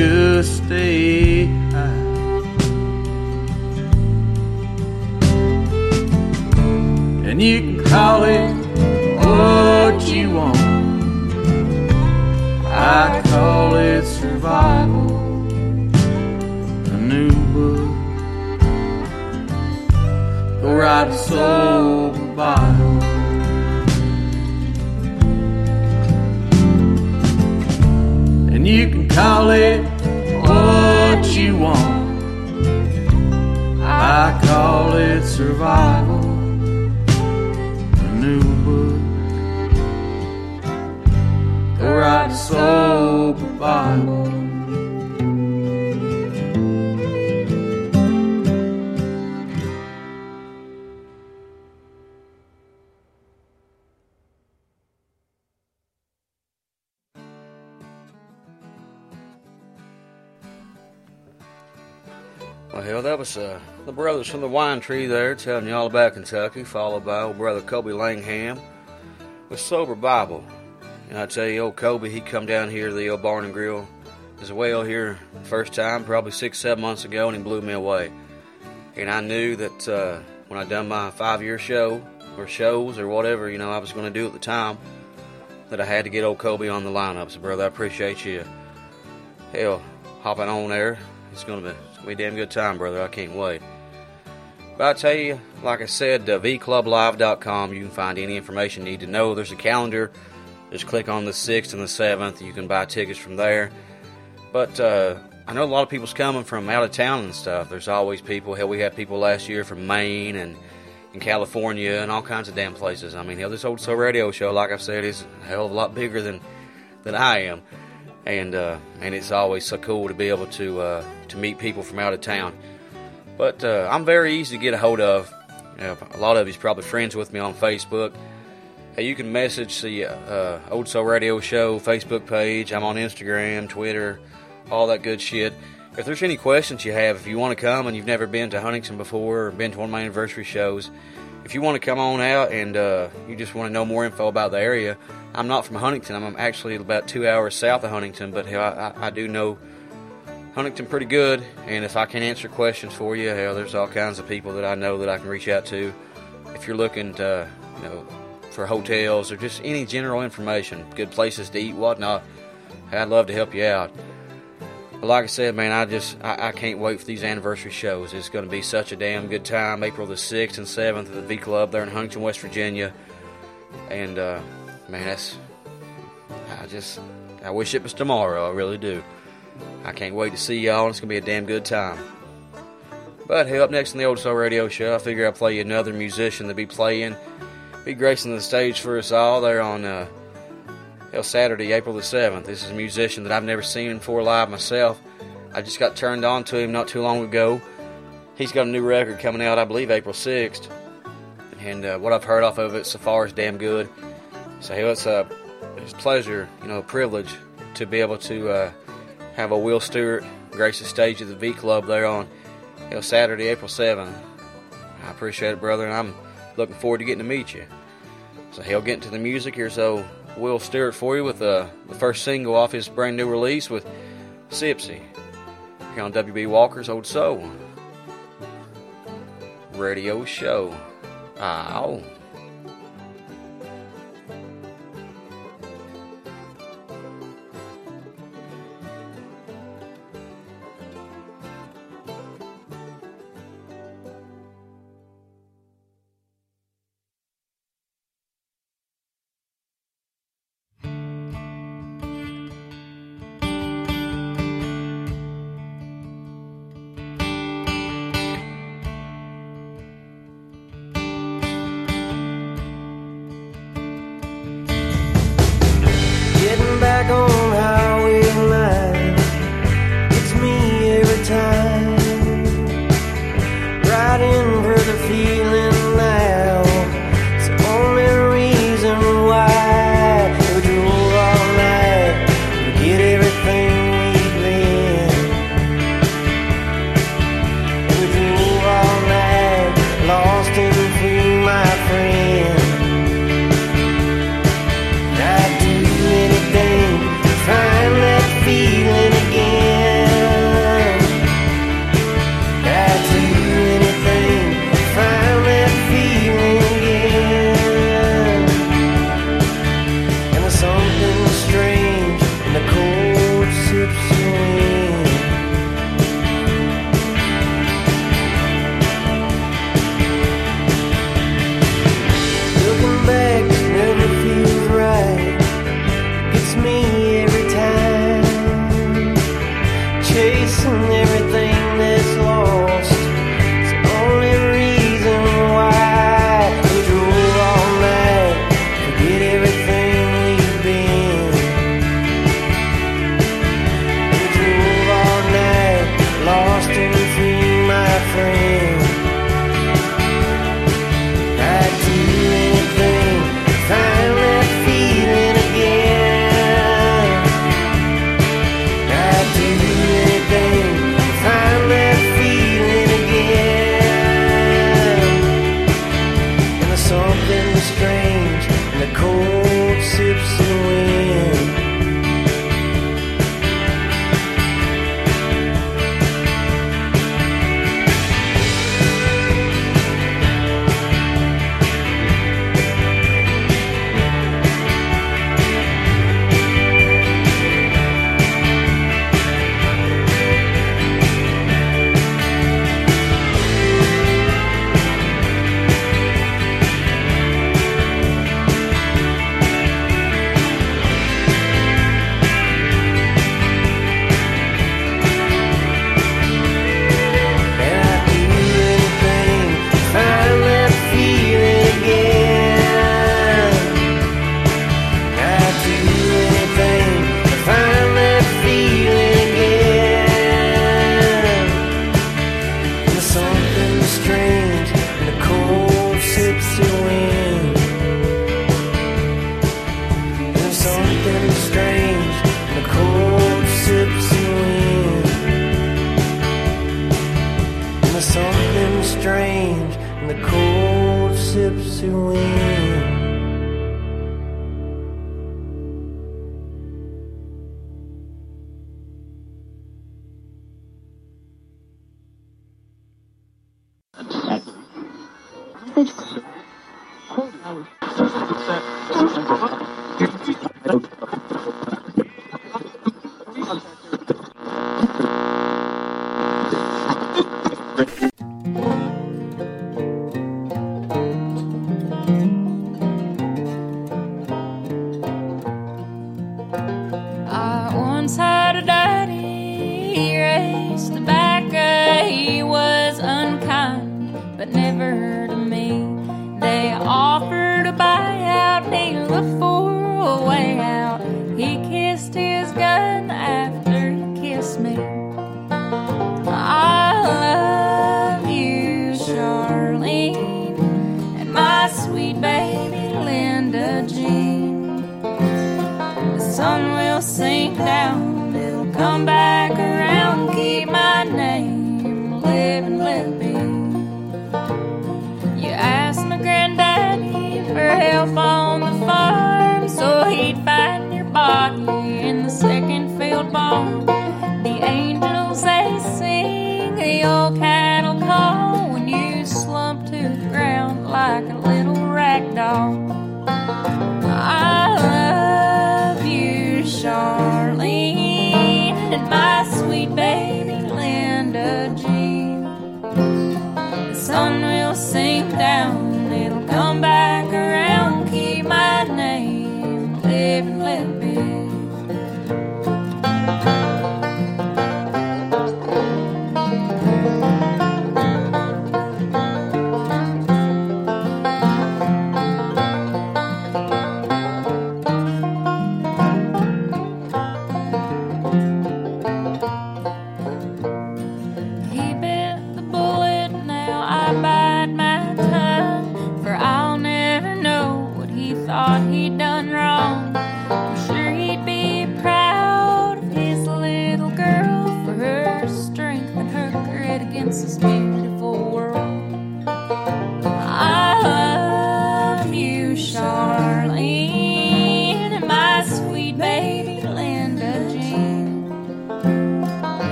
just stay high. And you can call it what you want. I call it survival. A new book. Go write a soul Bible. And you can call it I call it survival. A new book. Go write a Bible. Well, hell, that was uh, the brothers from the wine tree there telling you all about Kentucky, followed by old brother Kobe Langham with Sober Bible. And I tell you, old Kobe, he come down here to the old Barn and Grill as well here first time, probably six, seven months ago, and he blew me away. And I knew that uh, when I done my five-year show or shows or whatever, you know, I was going to do at the time, that I had to get old Kobe on the lineup. So, brother, I appreciate you. Hell, hopping on there. It's going to be a damn good time, brother. I can't wait. But I tell you, like I said, uh, vclublive.com, you can find any information you need to know. There's a calendar. Just click on the 6th and the 7th. You can buy tickets from there. But uh, I know a lot of people's coming from out of town and stuff. There's always people. Hell, we had people last year from Maine and in California and all kinds of damn places. I mean, hell, this old soul radio show, like I've said, is a hell of a lot bigger than than I am, and uh, and it's always so cool to be able to uh, to meet people from out of town. But uh, I'm very easy to get a hold of. You know, a lot of you's probably friends with me on Facebook. Hey, you can message the uh, Old Soul Radio Show Facebook page. I'm on Instagram, Twitter, all that good shit. If there's any questions you have, if you want to come and you've never been to Huntington before or been to one of my anniversary shows, if you want to come on out and uh, you just want to know more info about the area, I'm not from Huntington. I'm actually about two hours south of Huntington, but hell, I, I do know Huntington pretty good. And if I can answer questions for you, hell, there's all kinds of people that I know that I can reach out to. If you're looking to, you know, for hotels or just any general information, good places to eat, whatnot, I'd love to help you out. Like I said, man, I just I, I can't wait for these anniversary shows. It's going to be such a damn good time. April the sixth and seventh at the V Club there in Huntington, West Virginia, and uh, man, that's I just I wish it was tomorrow. I really do. I can't wait to see y'all. And it's going to be a damn good time. But hey, up next in the Old Soul Radio Show, I figure I'll play you another musician to be playing, be gracing the stage for us all there on. Uh, Hell, Saturday, April the 7th. This is a musician that I've never seen before live myself. I just got turned on to him not too long ago. He's got a new record coming out, I believe, April 6th. And uh, what I've heard off of it so far is damn good. So, it's a, it's a pleasure, you know, a privilege to be able to uh, have a Will Stewart grace the stage of the V Club there on hell, Saturday, April 7th. I appreciate it, brother, and I'm looking forward to getting to meet you. So, hell, getting to the music here, so Will Stewart for you with uh, the first single off his brand new release with Sipsey here on WB Walker's Old Soul Radio Show. Ow.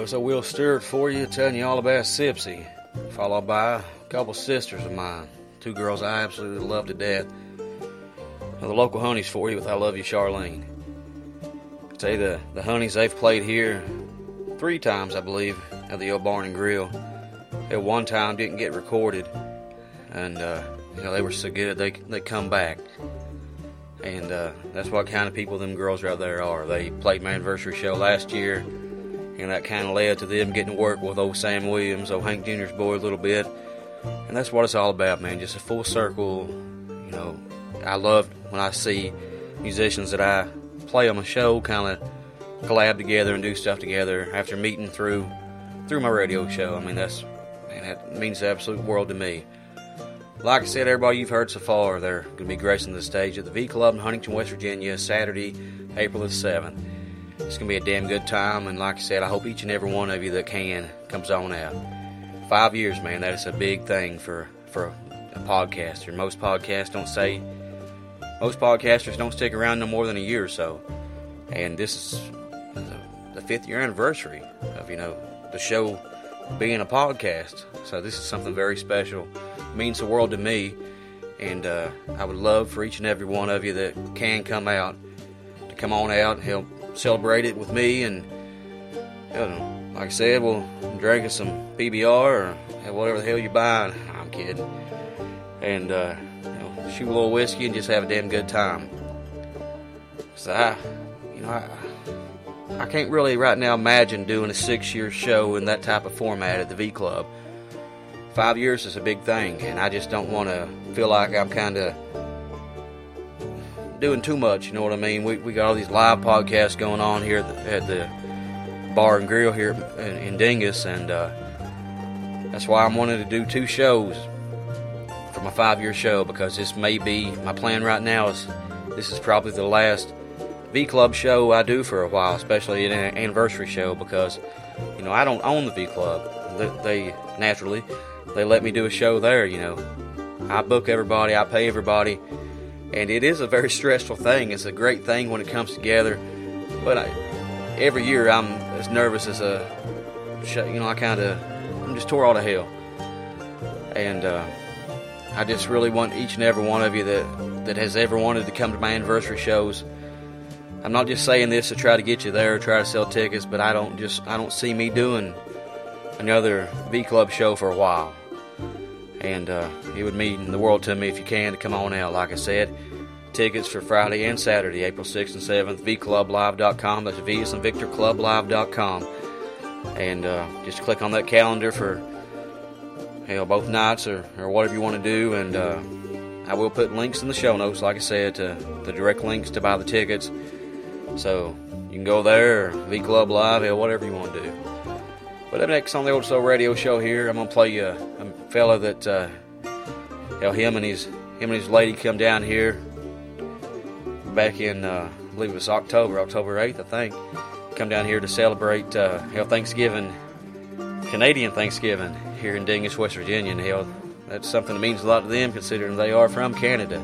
Well, that Will Stewart for you, telling you all about Sipsey, followed by a couple sisters of mine, two girls I absolutely love to death. Now, the local honeys for you with I Love You, Charlene. I tell you, the, the honeys, they've played here three times, I believe, at the old Barn and Grill. At one time, didn't get recorded, and, uh, you know, they were so good, they, they come back. And uh, that's what kind of people them girls right there are. They played my anniversary show last year, and that kind of led to them getting to work with old Sam Williams, old Hank Jr.'s boy, a little bit. And that's what it's all about, man. Just a full circle. You know, I love when I see musicians that I play on my show kind of collab together and do stuff together after meeting through through my radio show. I mean, that's man, that means the absolute world to me. Like I said, everybody you've heard so far, they're going to be gracing the stage at the V Club in Huntington, West Virginia, Saturday, April the 7th. It's going to be a damn good time, and like I said, I hope each and every one of you that can comes on out. Five years, man, that is a big thing for, for a podcaster. Most podcasts don't say, most podcasters don't stick around no more than a year or so. And this is the, fifth year anniversary of, you know, the show being a podcast. So this is something very special. It means the world to me. And uh, I would love for each and every one of you that can come out to come on out and help celebrate it with me. And know, like I said, we'll drink some PBR or whatever the hell you're buying. I'm kidding. And uh, you know, shoot a little whiskey and just have a damn good time. So I, you know, I, I can't really right now imagine doing a six-year show in that type of format at the V Club. Five years is a big thing, and I just don't want to feel like I'm kind of doing too much. You know what I mean? We, we got all these live podcasts going on here at the, at the bar and grill here in, in Dingess, and uh, that's why I'm wanting to do two shows for my five year show because this may be my plan right now. Is this is probably the last V Club show I do for a while, especially an anniversary show because you know I don't own the V Club. They, they naturally they let me do a show there. You know, I book everybody, I pay everybody and it is a very stressful thing. It's a great thing when it comes together, but I, every year I'm as nervous as a, you know, I kind of, I'm just tore all to hell, and uh, I just really want each and every one of you that that has ever wanted to come to my anniversary shows. I'm not just saying this to try to get you there, or try to sell tickets, but I don't just, I don't see me doing another V Club show for a while and uh, it would mean the world to me if you can to come on out. Like I said, tickets for Friday and Saturday, April 6th and 7th, vclublive.com. That's V and Victor Clublive.com. And uh, just click on that calendar for hell both nights or, or whatever you want to do. And uh, I will put links in the show notes, like I said, to the direct links to buy the tickets. So you can go there V Club Live, whatever you want to do. But up next on the Old Soul Radio Show here, I'm gonna play you a fella that, uh, hell, him and his him and his lady come down here back in, uh, I believe it was October, October 8th, I think. Come down here to celebrate uh, hell Thanksgiving, Canadian Thanksgiving here in Dingess, West Virginia. And hell, that's something that means a lot to them, considering they are from Canada.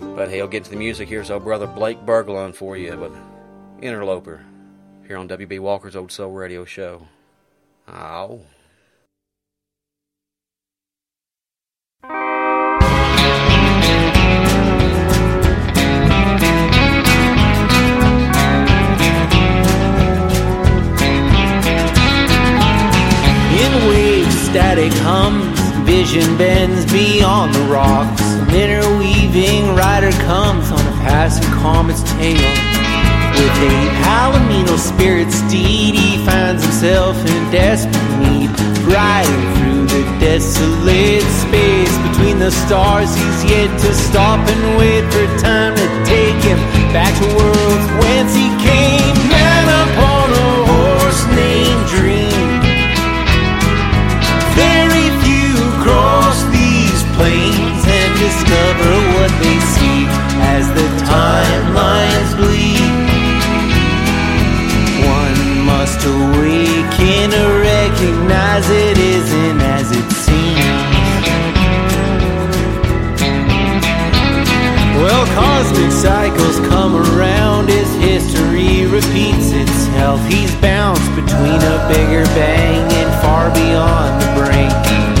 But he'll get to the music. Here's old brother Blake Berglund for you, but interloper here on WB Walker's Old Soul Radio Show. Ow. In waves, static hums, vision bends beyond the rocks. An interweaving rider comes on a passing comet's tail. With a palomino spirit steed, he finds himself in desperate need. Riding through the desolate space between the stars, he's yet to stop and wait for time to take him back to worlds whence he came. Discover what they see as the timelines bleed. One must awaken to recognize it isn't as it seems. Well, cosmic cycles come around as history repeats itself. He's bounced between a bigger bang and far beyond the brink.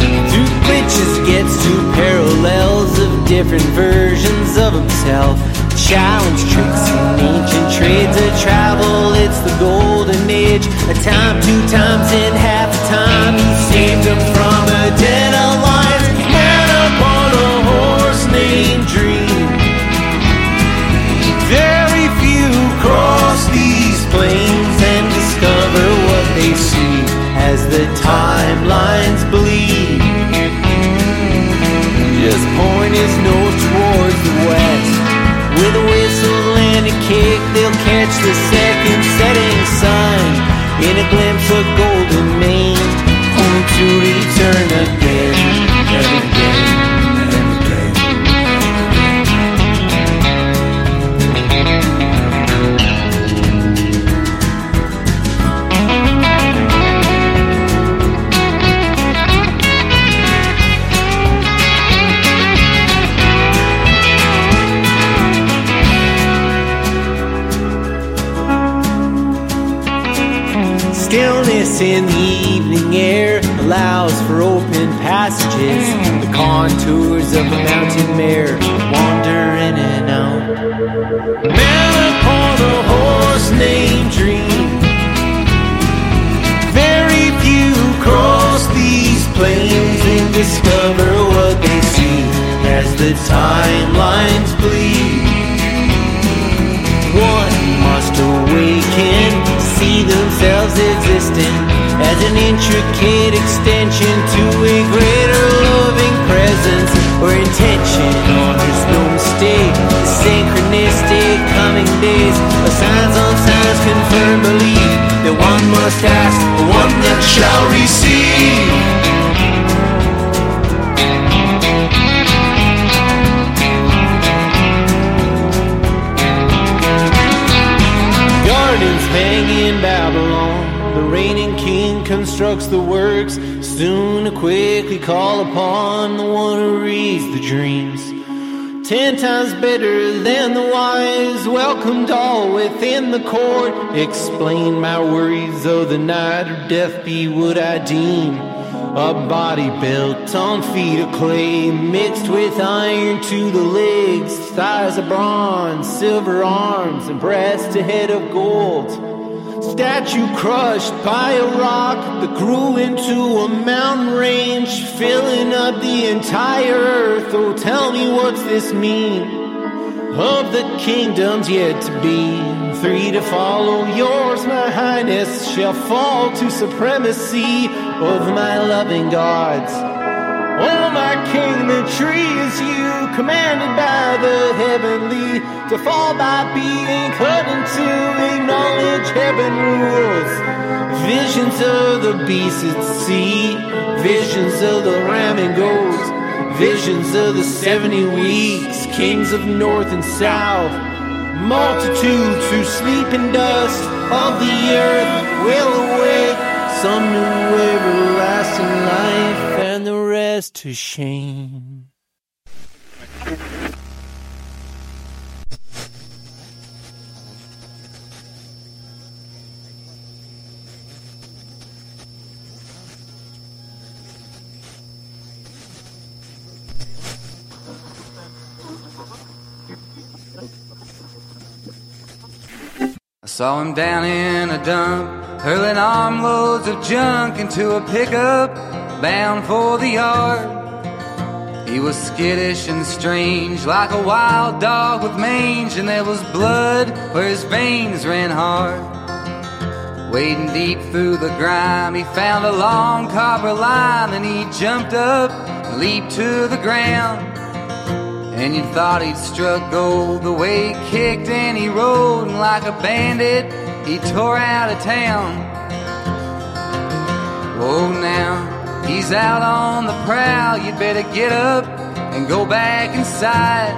Different versions of himself. Challenge tricks and ancient trades of travel. It's the golden age. A time, two times, and half a time. He saved him from a dead his nose towards the west. With a whistle and a kick, they'll catch the second setting sun in a glimpse of golden is the contours of a mountain mare wandering and out. Man upon a horse named Dream. Very few cross these plains and discover what they see as the timelines bleed. One must awaken, see themselves existing an intricate extension to a greater loving presence or intention honors no mistake. The synchronistic coming days, the signs on signs confirm belief that one must ask, the one that shall receive. Gardens hang Babylon. Reigning king constructs the works, soon to quickly call upon the one who reads the dreams. Ten times better than the wise, welcomed all within the court. Explain my worries, oh, the night or death be what I deem. A body built on feet of clay, mixed with iron to the legs, thighs of bronze, silver arms, and breast a head of gold. Statue crushed by a rock that grew into a mountain range, filling up the entire earth. Oh, tell me what's this mean? Of the kingdoms yet to be, three to follow yours, my highness, shall fall to supremacy of my loving gods. Oh, my king, the tree is you, commanded by the heavenly, to fall by being cut into acknowledge heaven rules. Visions of the beasts at sea, visions of the ram and goats, visions of the 70 weeks, kings of north and south. Multitudes who sleep in dust of the earth will awake, some new everlasting life, and the rest to shame. Saw him down in a dump, hurling armloads of junk into a pickup, bound for the yard. He was skittish and strange, like a wild dog with mange, and there was blood where his veins ran hard. Wading deep through the grime, he found a long copper line, and he jumped up and leaped to the ground. And you thought he'd struck gold the way he kicked and he rode, and like a bandit, he tore out of town. Oh, now he's out on the prowl. You'd better get up and go back inside.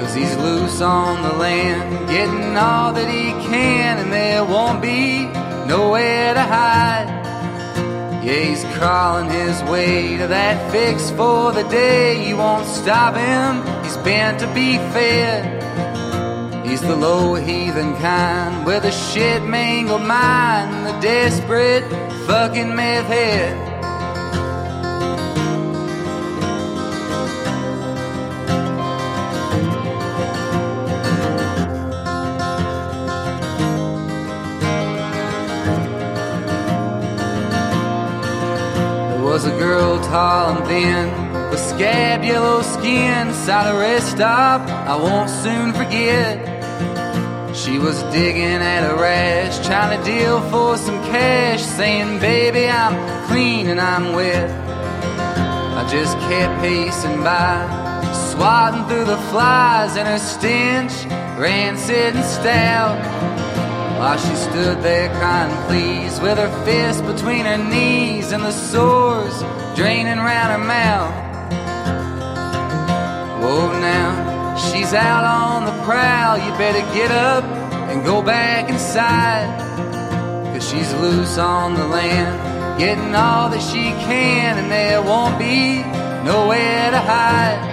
Cause he's loose on the land, getting all that he can, and there won't be nowhere to hide. Yeah, he's crawling his way to that fix for the day. You won't stop him, he's bent to be fed. He's the low heathen kind with a shit mangled mind, the desperate fucking meth head. Was a girl tall and thin with scab yellow skin side a rest stop I won't soon forget. She was digging at a rash, trying to deal for some cash, saying, Baby, I'm clean and I'm wet. I just kept pacing by, swatting through the flies, and her stench rancid and stout. While she stood there crying please with her fist between her knees and the sores draining round her mouth. Whoa, now she's out on the prowl. You better get up and go back inside. Cause she's loose on the land, getting all that she can, and there won't be nowhere to hide.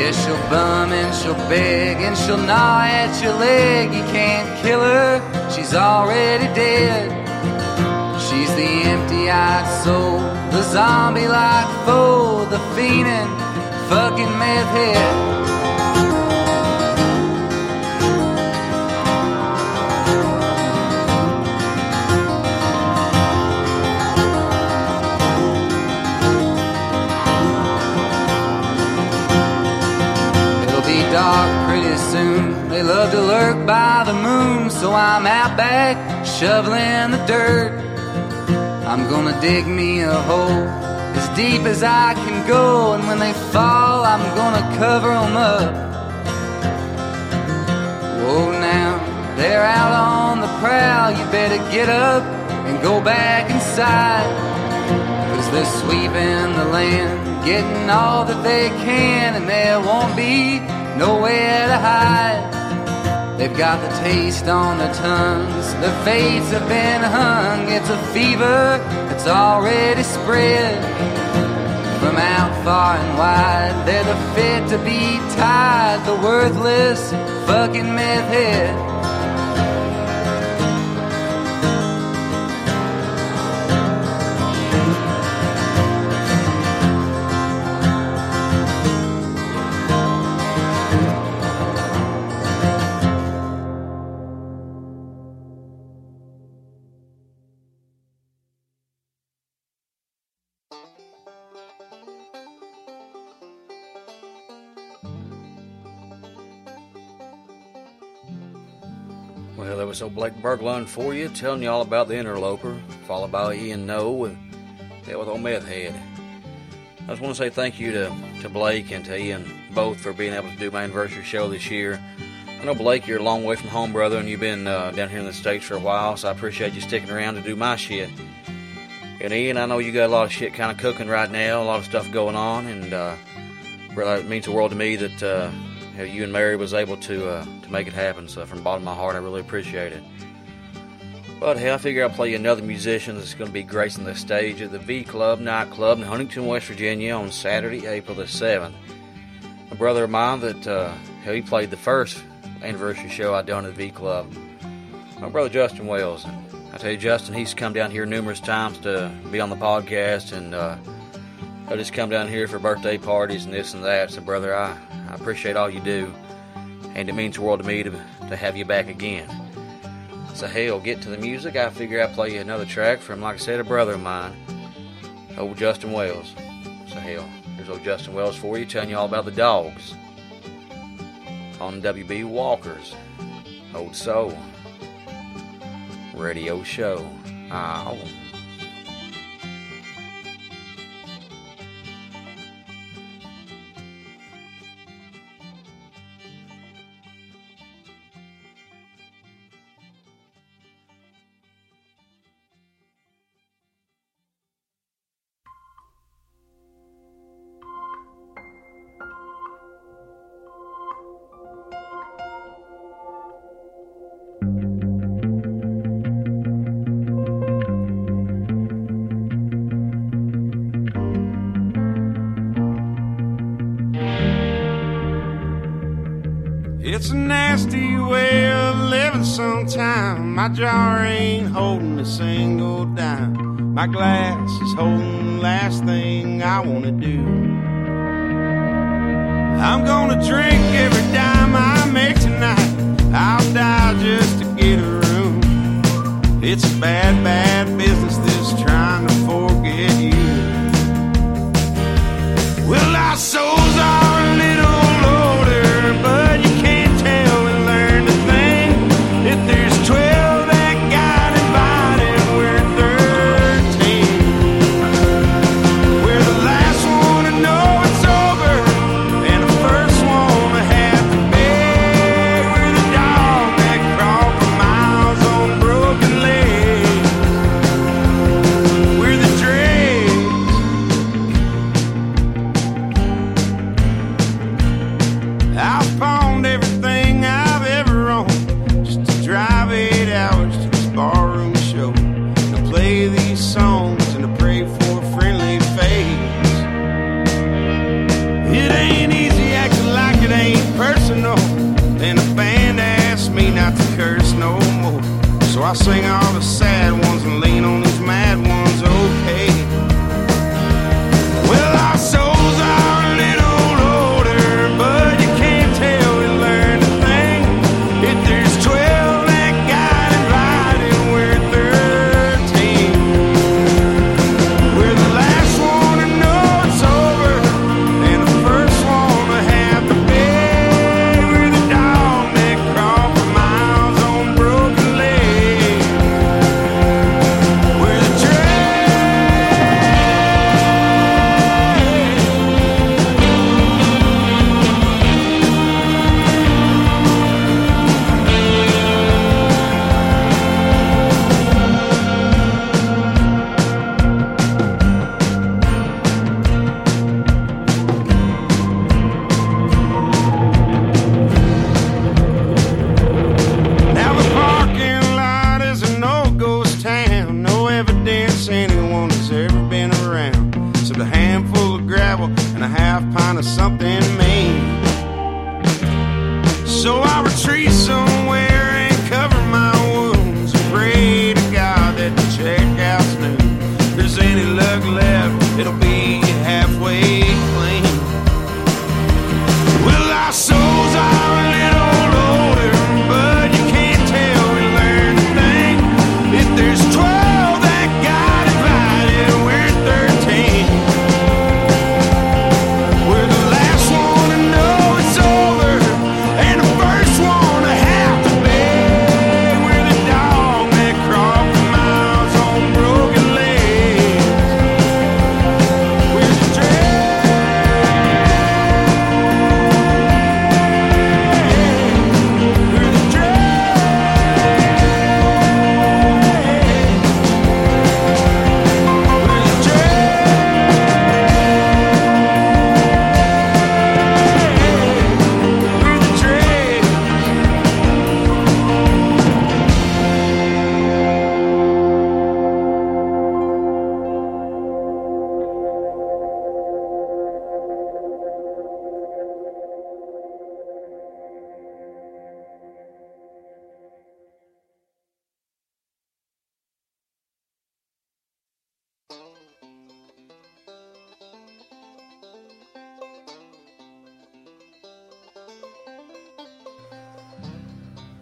Yeah, she'll bum and she'll beg and she'll gnaw at your leg. You can't kill her, she's already dead. She's the empty eyed soul, the zombie like foe, the fiending fucking meth head. Love to lurk by the moon so I'm out back shoveling the dirt. I'm gonna dig me a hole as deep as I can go, and when they fall, I'm gonna cover 'em up. Whoa, now they're out on the prowl. You better get up and go back inside. Cause they're sweeping the land, getting all that they can, and there won't be nowhere to hide. They've got the taste on their tongues, their fates have been hung. It's a fever that's already spread from out far and wide. They're the fit to be tied, the worthless fucking meth head. Old Blake Berglund for you, telling you all about the interloper, followed by Ian Noe with that with old Meth Head. I just want to say thank you to, to Blake and to Ian both for being able to do my anniversary show this year. I know Blake, you're a long way from home, brother, and you've been uh, down here in the States for a while, so I appreciate you sticking around to do my shit. And Ian, I know you got a lot of shit kind of cooking right now, a lot of stuff going on, and uh, it means the world to me that uh, how you and Mary was able to uh, to make it happen. So from the bottom of my heart, I really appreciate it. But hey, I figure I'll play you another musician that's going to be gracing the stage at the V Club nightclub in Huntington, West Virginia on Saturday, April the 7th. A brother of mine that uh, he played the first anniversary show I done at the V Club. My brother Justin Wells. I tell you, Justin, he's come down here numerous times to be on the podcast and uh, I just come down here for birthday parties and this and that. So, brother, I, I appreciate all you do, and it means the world to me to, to have you back again. So, hell, get to the music. I figure I'll play you another track from, like I said, a brother of mine, old Justin Wells. So, hell, here's old Justin Wells for you, telling you all about the dogs on WB Walker's Old Soul Radio Show. Ow. It's a nasty way of living sometime. My jar ain't holding a single dime. My glass is holding the last thing I wanna do. I'm gonna drink every dime I make tonight. I'll die just to get a room. It's a bad, bad business, this trying to forget you. Well, I souls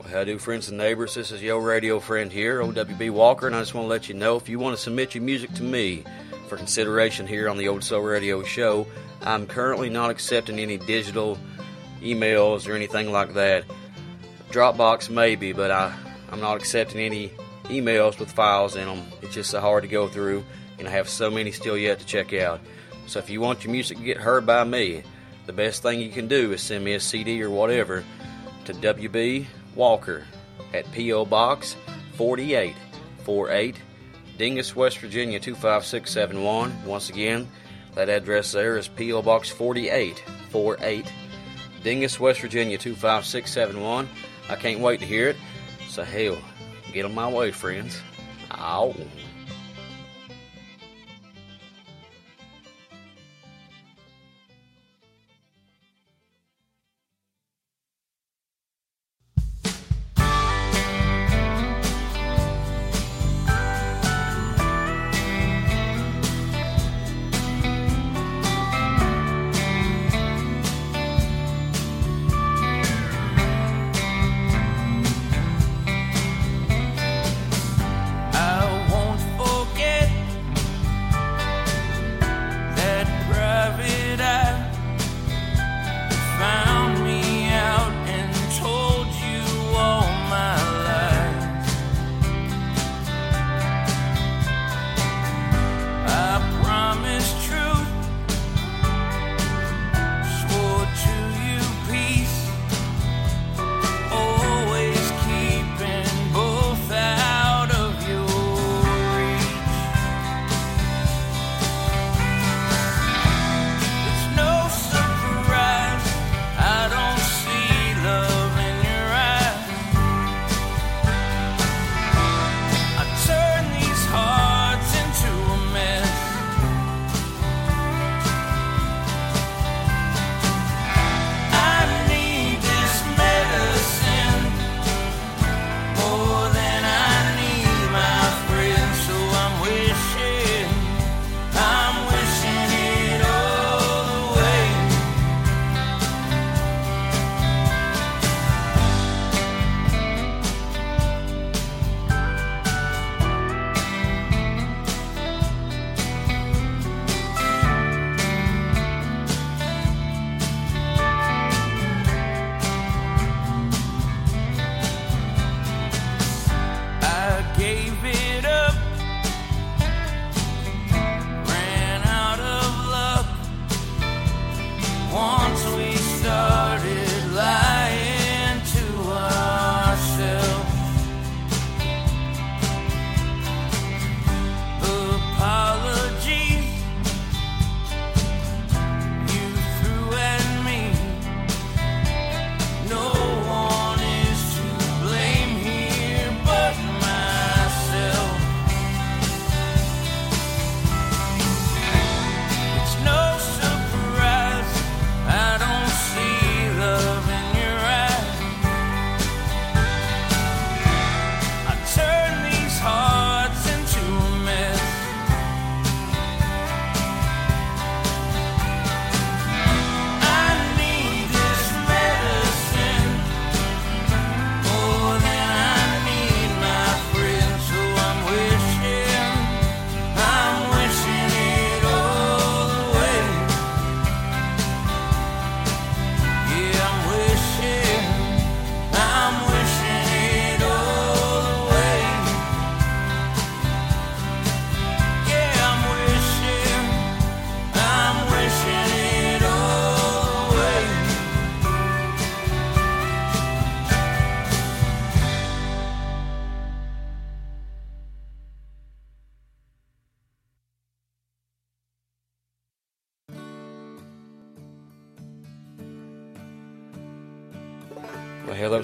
how do friends and neighbors? This is your radio friend here, OWB Walker, and I just want to let you know if you want to submit your music to me for consideration here on the Old Soul Radio Show, I'm currently not accepting any digital emails or anything like that. Dropbox maybe, but I, I'm not accepting any emails with files in them. It's just so hard to go through, and I have so many still yet to check out. So if you want your music to get heard by me, the best thing you can do is send me a CD or whatever to WB Walker at P.O. Box 4848, Dingess, West Virginia 25671. Once again, that address there is P.O. Box 4848, Dingess, West Virginia 25671. I can't wait to hear it. So, hell, get on my way, friends. Ow.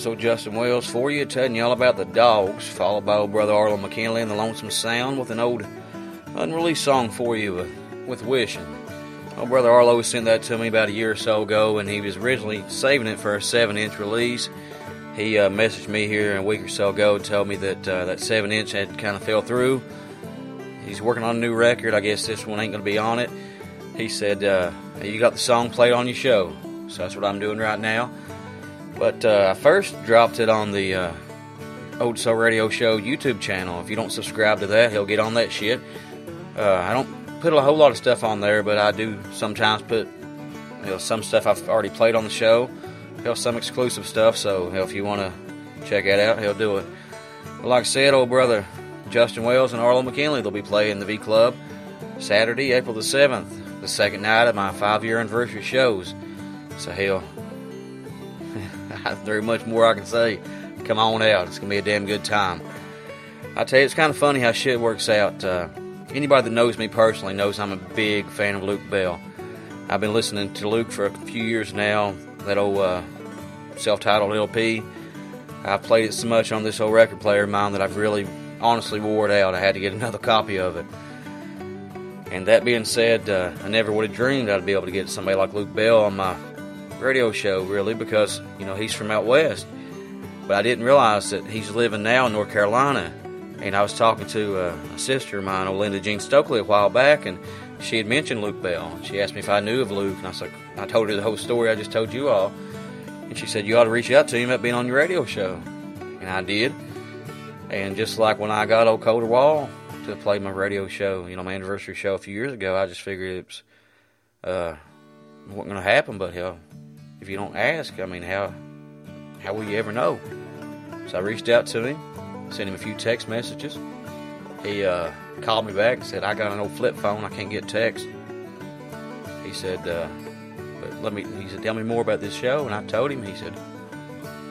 Old Justin Wells for you, telling you all about the dogs, followed by old brother Arlo McKinley and the Lonesome Sound with an old unreleased song for you with, with Wishing. Old brother Arlo sent that to me about a year or so ago, and he was originally saving it for a 7 inch release. He uh, messaged me here a week or so ago and told me that uh, that 7 inch had kind of fell through. He's working on a new record. I guess this one ain't going to be on it. He said, uh, You got the song played on your show. So that's what I'm doing right now. But uh, I first dropped it on the uh, Old Soul Radio Show YouTube channel. If you don't subscribe to that, he'll get on that shit. Uh, I don't put a whole lot of stuff on there, but I do sometimes put you know, some stuff I've already played on the show. Hell, some exclusive stuff. So hell, if you want to check that out, he'll do it. But like I said, old brother Justin Wells and Arlo McKinley, they'll be playing the V Club Saturday, April the 7th, the second night of my five year anniversary shows. So hell, there's very much more I can say. Come on out. It's going to be a damn good time. I tell you, it's kind of funny how shit works out. Uh, anybody that knows me personally knows I'm a big fan of Luke Bell. I've been listening to Luke for a few years now. That old uh, self-titled LP. I've played it so much on this old record player of mine that I've really, honestly wore it out. I had to get another copy of it. And that being said, uh, I never would have dreamed I'd be able to get somebody like Luke Bell on my radio show, really, because you know he's from out west. But I didn't realize that he's living now in North Carolina. And I was talking to uh, a sister of mine, Linda Jean Stokley, a while back, and she had mentioned Luke Bell. She asked me if I knew of Luke, and I said, I told her the whole story I just told you all. And she said, You ought to reach out to him about being on your radio show. And I did. And just like when I got old Colter Wall to play my radio show, you know, my anniversary show a few years ago, I just figured it was uh, wasn't going to happen. But hell, if you don't ask, I mean, how how will you ever know? So I reached out to him, sent him a few text messages. He uh, called me back and said, I got an old flip phone, I can't get text. He said, uh, but let me, he said, tell me more about this show. And I told him, he said,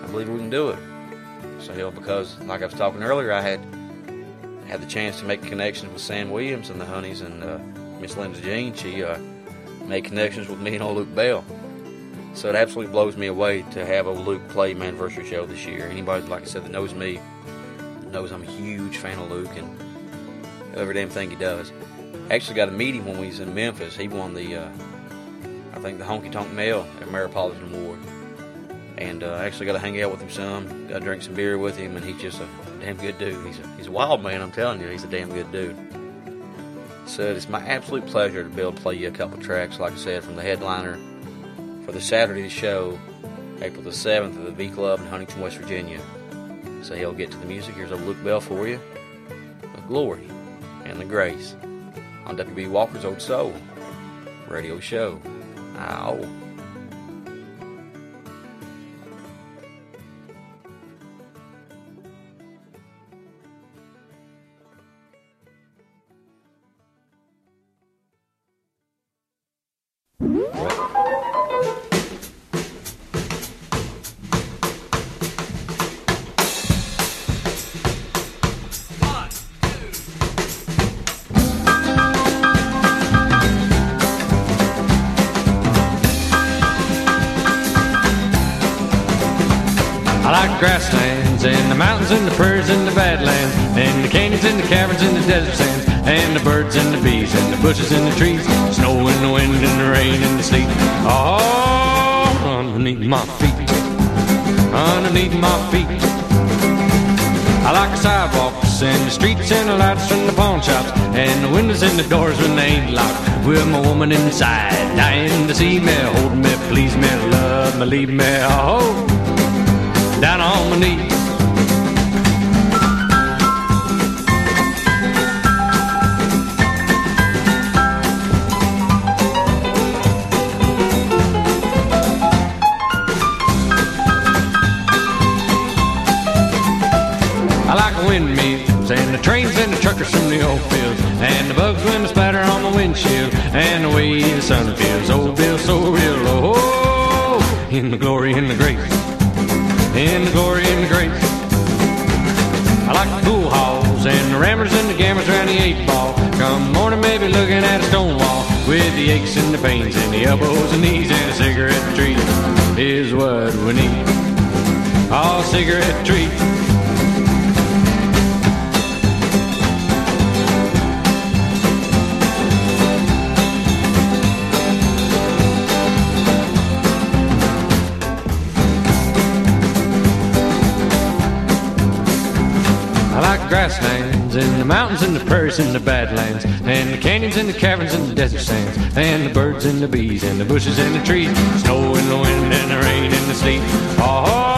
I believe we can do it. So, hell, because, like I was talking earlier, I had had the chance to make connections with Sam Williams and the Honeys and uh, Miss Linda Jean. She uh, made connections with me and old Luke Bell. So it absolutely blows me away to have a Luke play my anniversary show this year. Anybody, like I said, that knows me knows I'm a huge fan of Luke and every damn thing he does. Actually, got to meet him when we was in Memphis. He won the, uh, I think, the Honky Tonk Male Ameripolitan Award. And uh, actually got to hang out with him some, got to drink some beer with him, and he's just a damn good dude. He's a, he's a wild man, I'm telling you. He's a damn good dude. So it's my absolute pleasure to be able to play you a couple tracks, like I said, from the headliner for the Saturday show, April the 7th at the V Club in Huntington, West Virginia. So he'll get to the music. Here's a Luke Bell for you. The glory and the grace on WB Walker's Old Soul radio show. Ow. Shops and the windows and the doors when they ain't locked. With my woman inside, dying to see me, hold me, please me, love me, leave me. Oh down on my knees. The and the elbows and knees and a cigarette tree is what we need. all cigarette trees. I like grasslands and the mountains and the prairies and the badlands and the birds and the bees and the bushes and the trees, snow and the wind and the rain and the sleet, all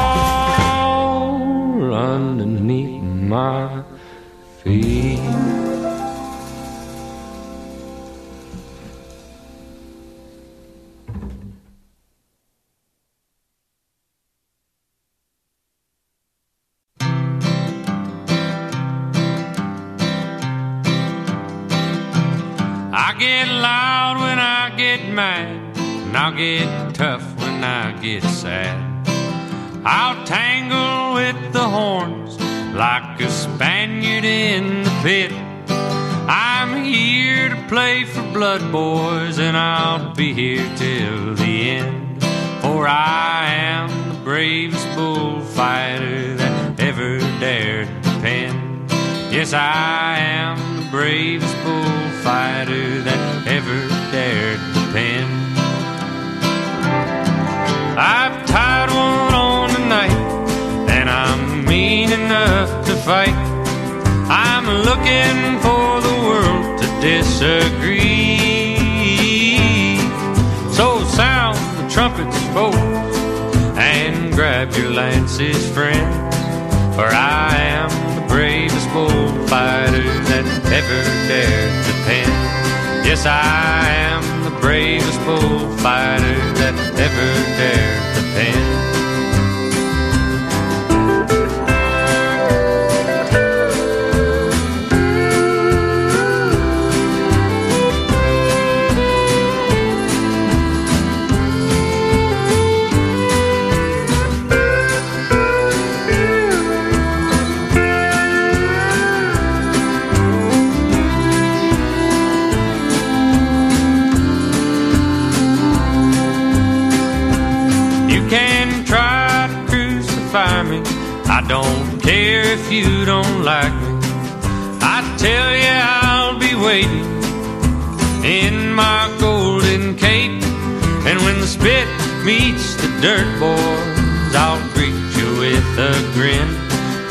dirt, boys, I'll greet you with a grin.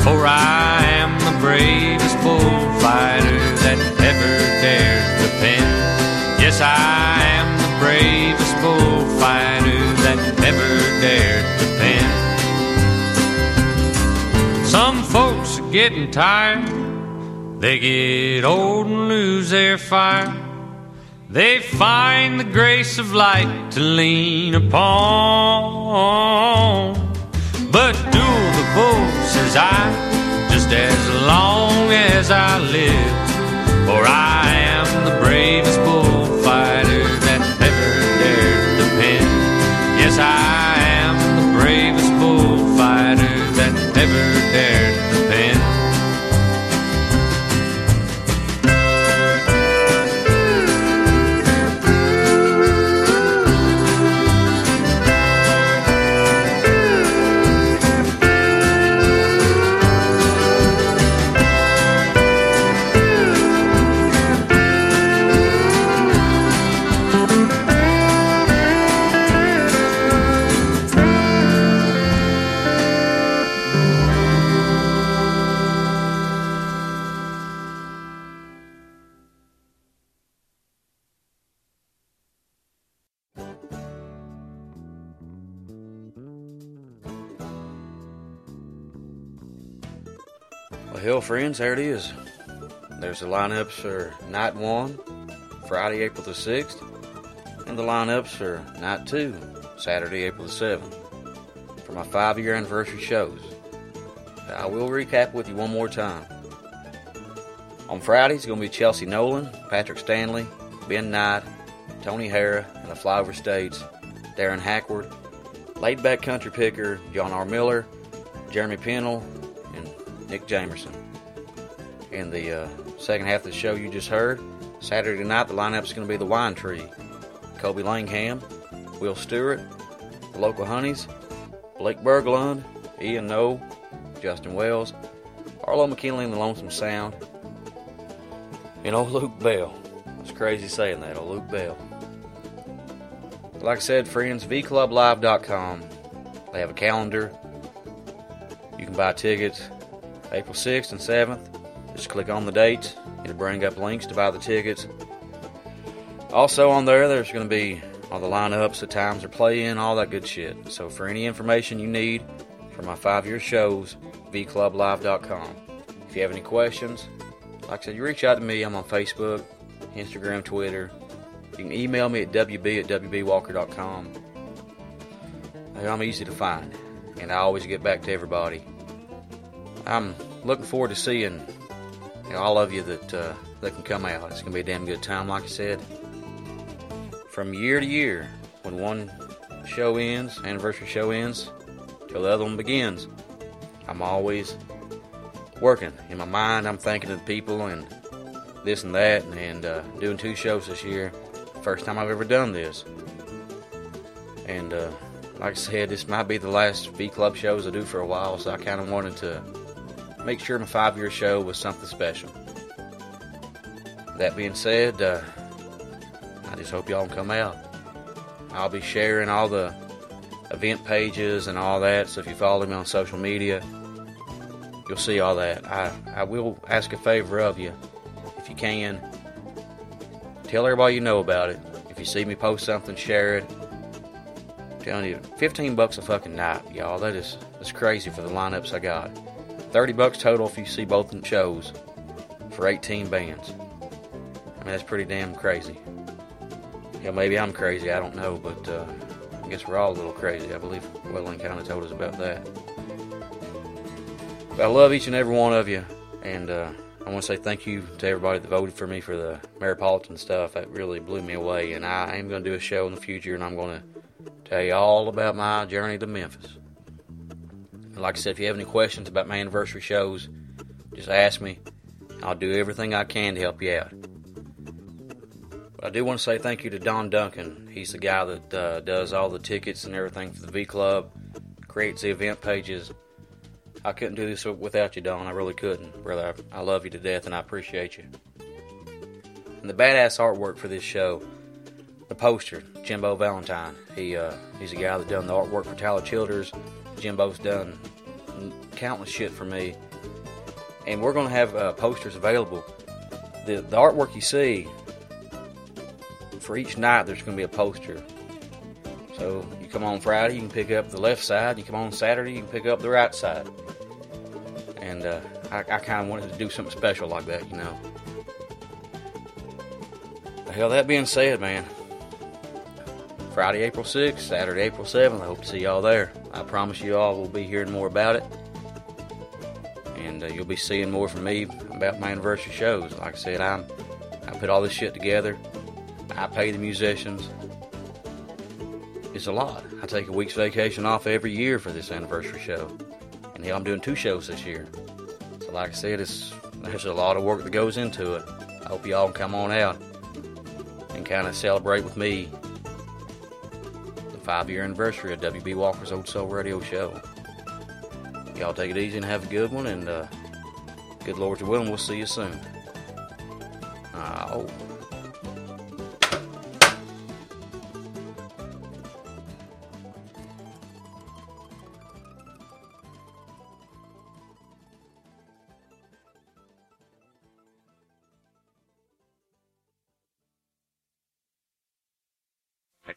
For I am the bravest bullfighter that ever dared to pen. Yes, I am the bravest bullfighter that ever dared to pen. Some folks are getting tired. They get old and lose their fire. They find the grace of light to lean upon. But do the says I, just as long as I live. Friends, there it is. There's the lineups for night one, Friday, April the 6th, and the lineups for night two, Saturday, April the 7th, for my five year anniversary shows. I will recap with you one more time. On Friday, it's going to be Chelsea Nolan, Patrick Stanley, Ben Knight, Tony Hara, and the Flyover States, Darren Hackward, laid back country picker John R. Miller, Jeremy Pinnell, and Nick Jamerson. In the uh, second half of the show you just heard, Saturday night the lineup is going to be the Wine Tree, Kobe Langham, Will Stewart, the local Honeys, Blake Berglund, Ian Noe, Justin Wells, Arlo McKinley and the Lonesome Sound, and old Luke Bell. It's crazy saying that, old Luke Bell. Like I said, friends, vclublive.com. They have a calendar. You can buy tickets April 6th and 7th. Just click on the dates. It'll bring up links to buy the tickets. Also on there, there's going to be all the lineups, the times they're playing, all that good shit. So for any information you need for my five-year shows, vclublive.com. If you have any questions, like I said, you reach out to me. I'm on Facebook, Instagram, Twitter. You can email me at wb at wbwalker.com. I'm easy to find, and I always get back to everybody. I'm looking forward to seeing all of you that uh, that can come out. It's gonna be a damn good time, like I said. From year to year, when one show ends, anniversary show ends, till the other one begins, I'm always working. In my mind, I'm thinking of the people and this and that, and uh, doing two shows this year. First time I've ever done this. And uh, like I said, this might be the last V Club shows I do for a while, so I kind of wanted to make sure my five year show was something special. That being said, uh, I just hope y'all come out. I'll be sharing all the event pages and all that, so if you follow me on social media, you'll see all that. I, I will ask a favor of you, if you can, tell everybody you know about it. If you see me post something, share it. I'm telling you, 15 bucks a fucking night, y'all. That is that's crazy for the lineups I got. 30 bucks total if you see both shows for 18 bands. I mean, that's pretty damn crazy. Yeah, maybe I'm crazy, I don't know, but uh, I guess we're all a little crazy. I believe Welland kind of told us about that. But I love each and every one of you, and uh, I want to say thank you to everybody that voted for me for the Ameripolitan stuff. That really blew me away, and I am going to do a show in the future, and I'm going to tell you all about my journey to Memphis. Like I said, if you have any questions about my anniversary shows, just ask me. I'll do everything I can to help you out. But I do want to say thank you to Don Duncan. He's the guy that uh, does all the tickets and everything for the V Club, creates the event pages. I couldn't do this without you, Don. I really couldn't. Brother, I, I love you to death and I appreciate you. And the badass artwork for this show, the poster, Jimbo Valentine. He uh, he's a guy that done the artwork for Tyler Childers. Jimbo's done countless shit for me. And we're going to have uh, posters available. The, the artwork you see, for each night, there's going to be a poster. So you come on Friday, you can pick up the left side. You come on Saturday, you can pick up the right side. And uh, I, I kind of wanted to do something special like that, you know. Hell, that being said, man, Friday, April 6th, Saturday, April 7th. I hope to see y'all there. I promise you all we'll be hearing more about it. And uh, you'll be seeing more from me about my anniversary shows. Like I said, I'm, I put all this shit together. I pay the musicians. It's a lot. I take a week's vacation off every year for this anniversary show. And hell, I'm doing two shows this year. So like I said, it's, there's a lot of work that goes into it. I hope y'all can come on out and kind of celebrate with me five year anniversary of WB Walker's Old Soul Radio Show. Y'all take it easy and have a good one, and uh, good Lord's willing, we'll see you soon. Uh, oh.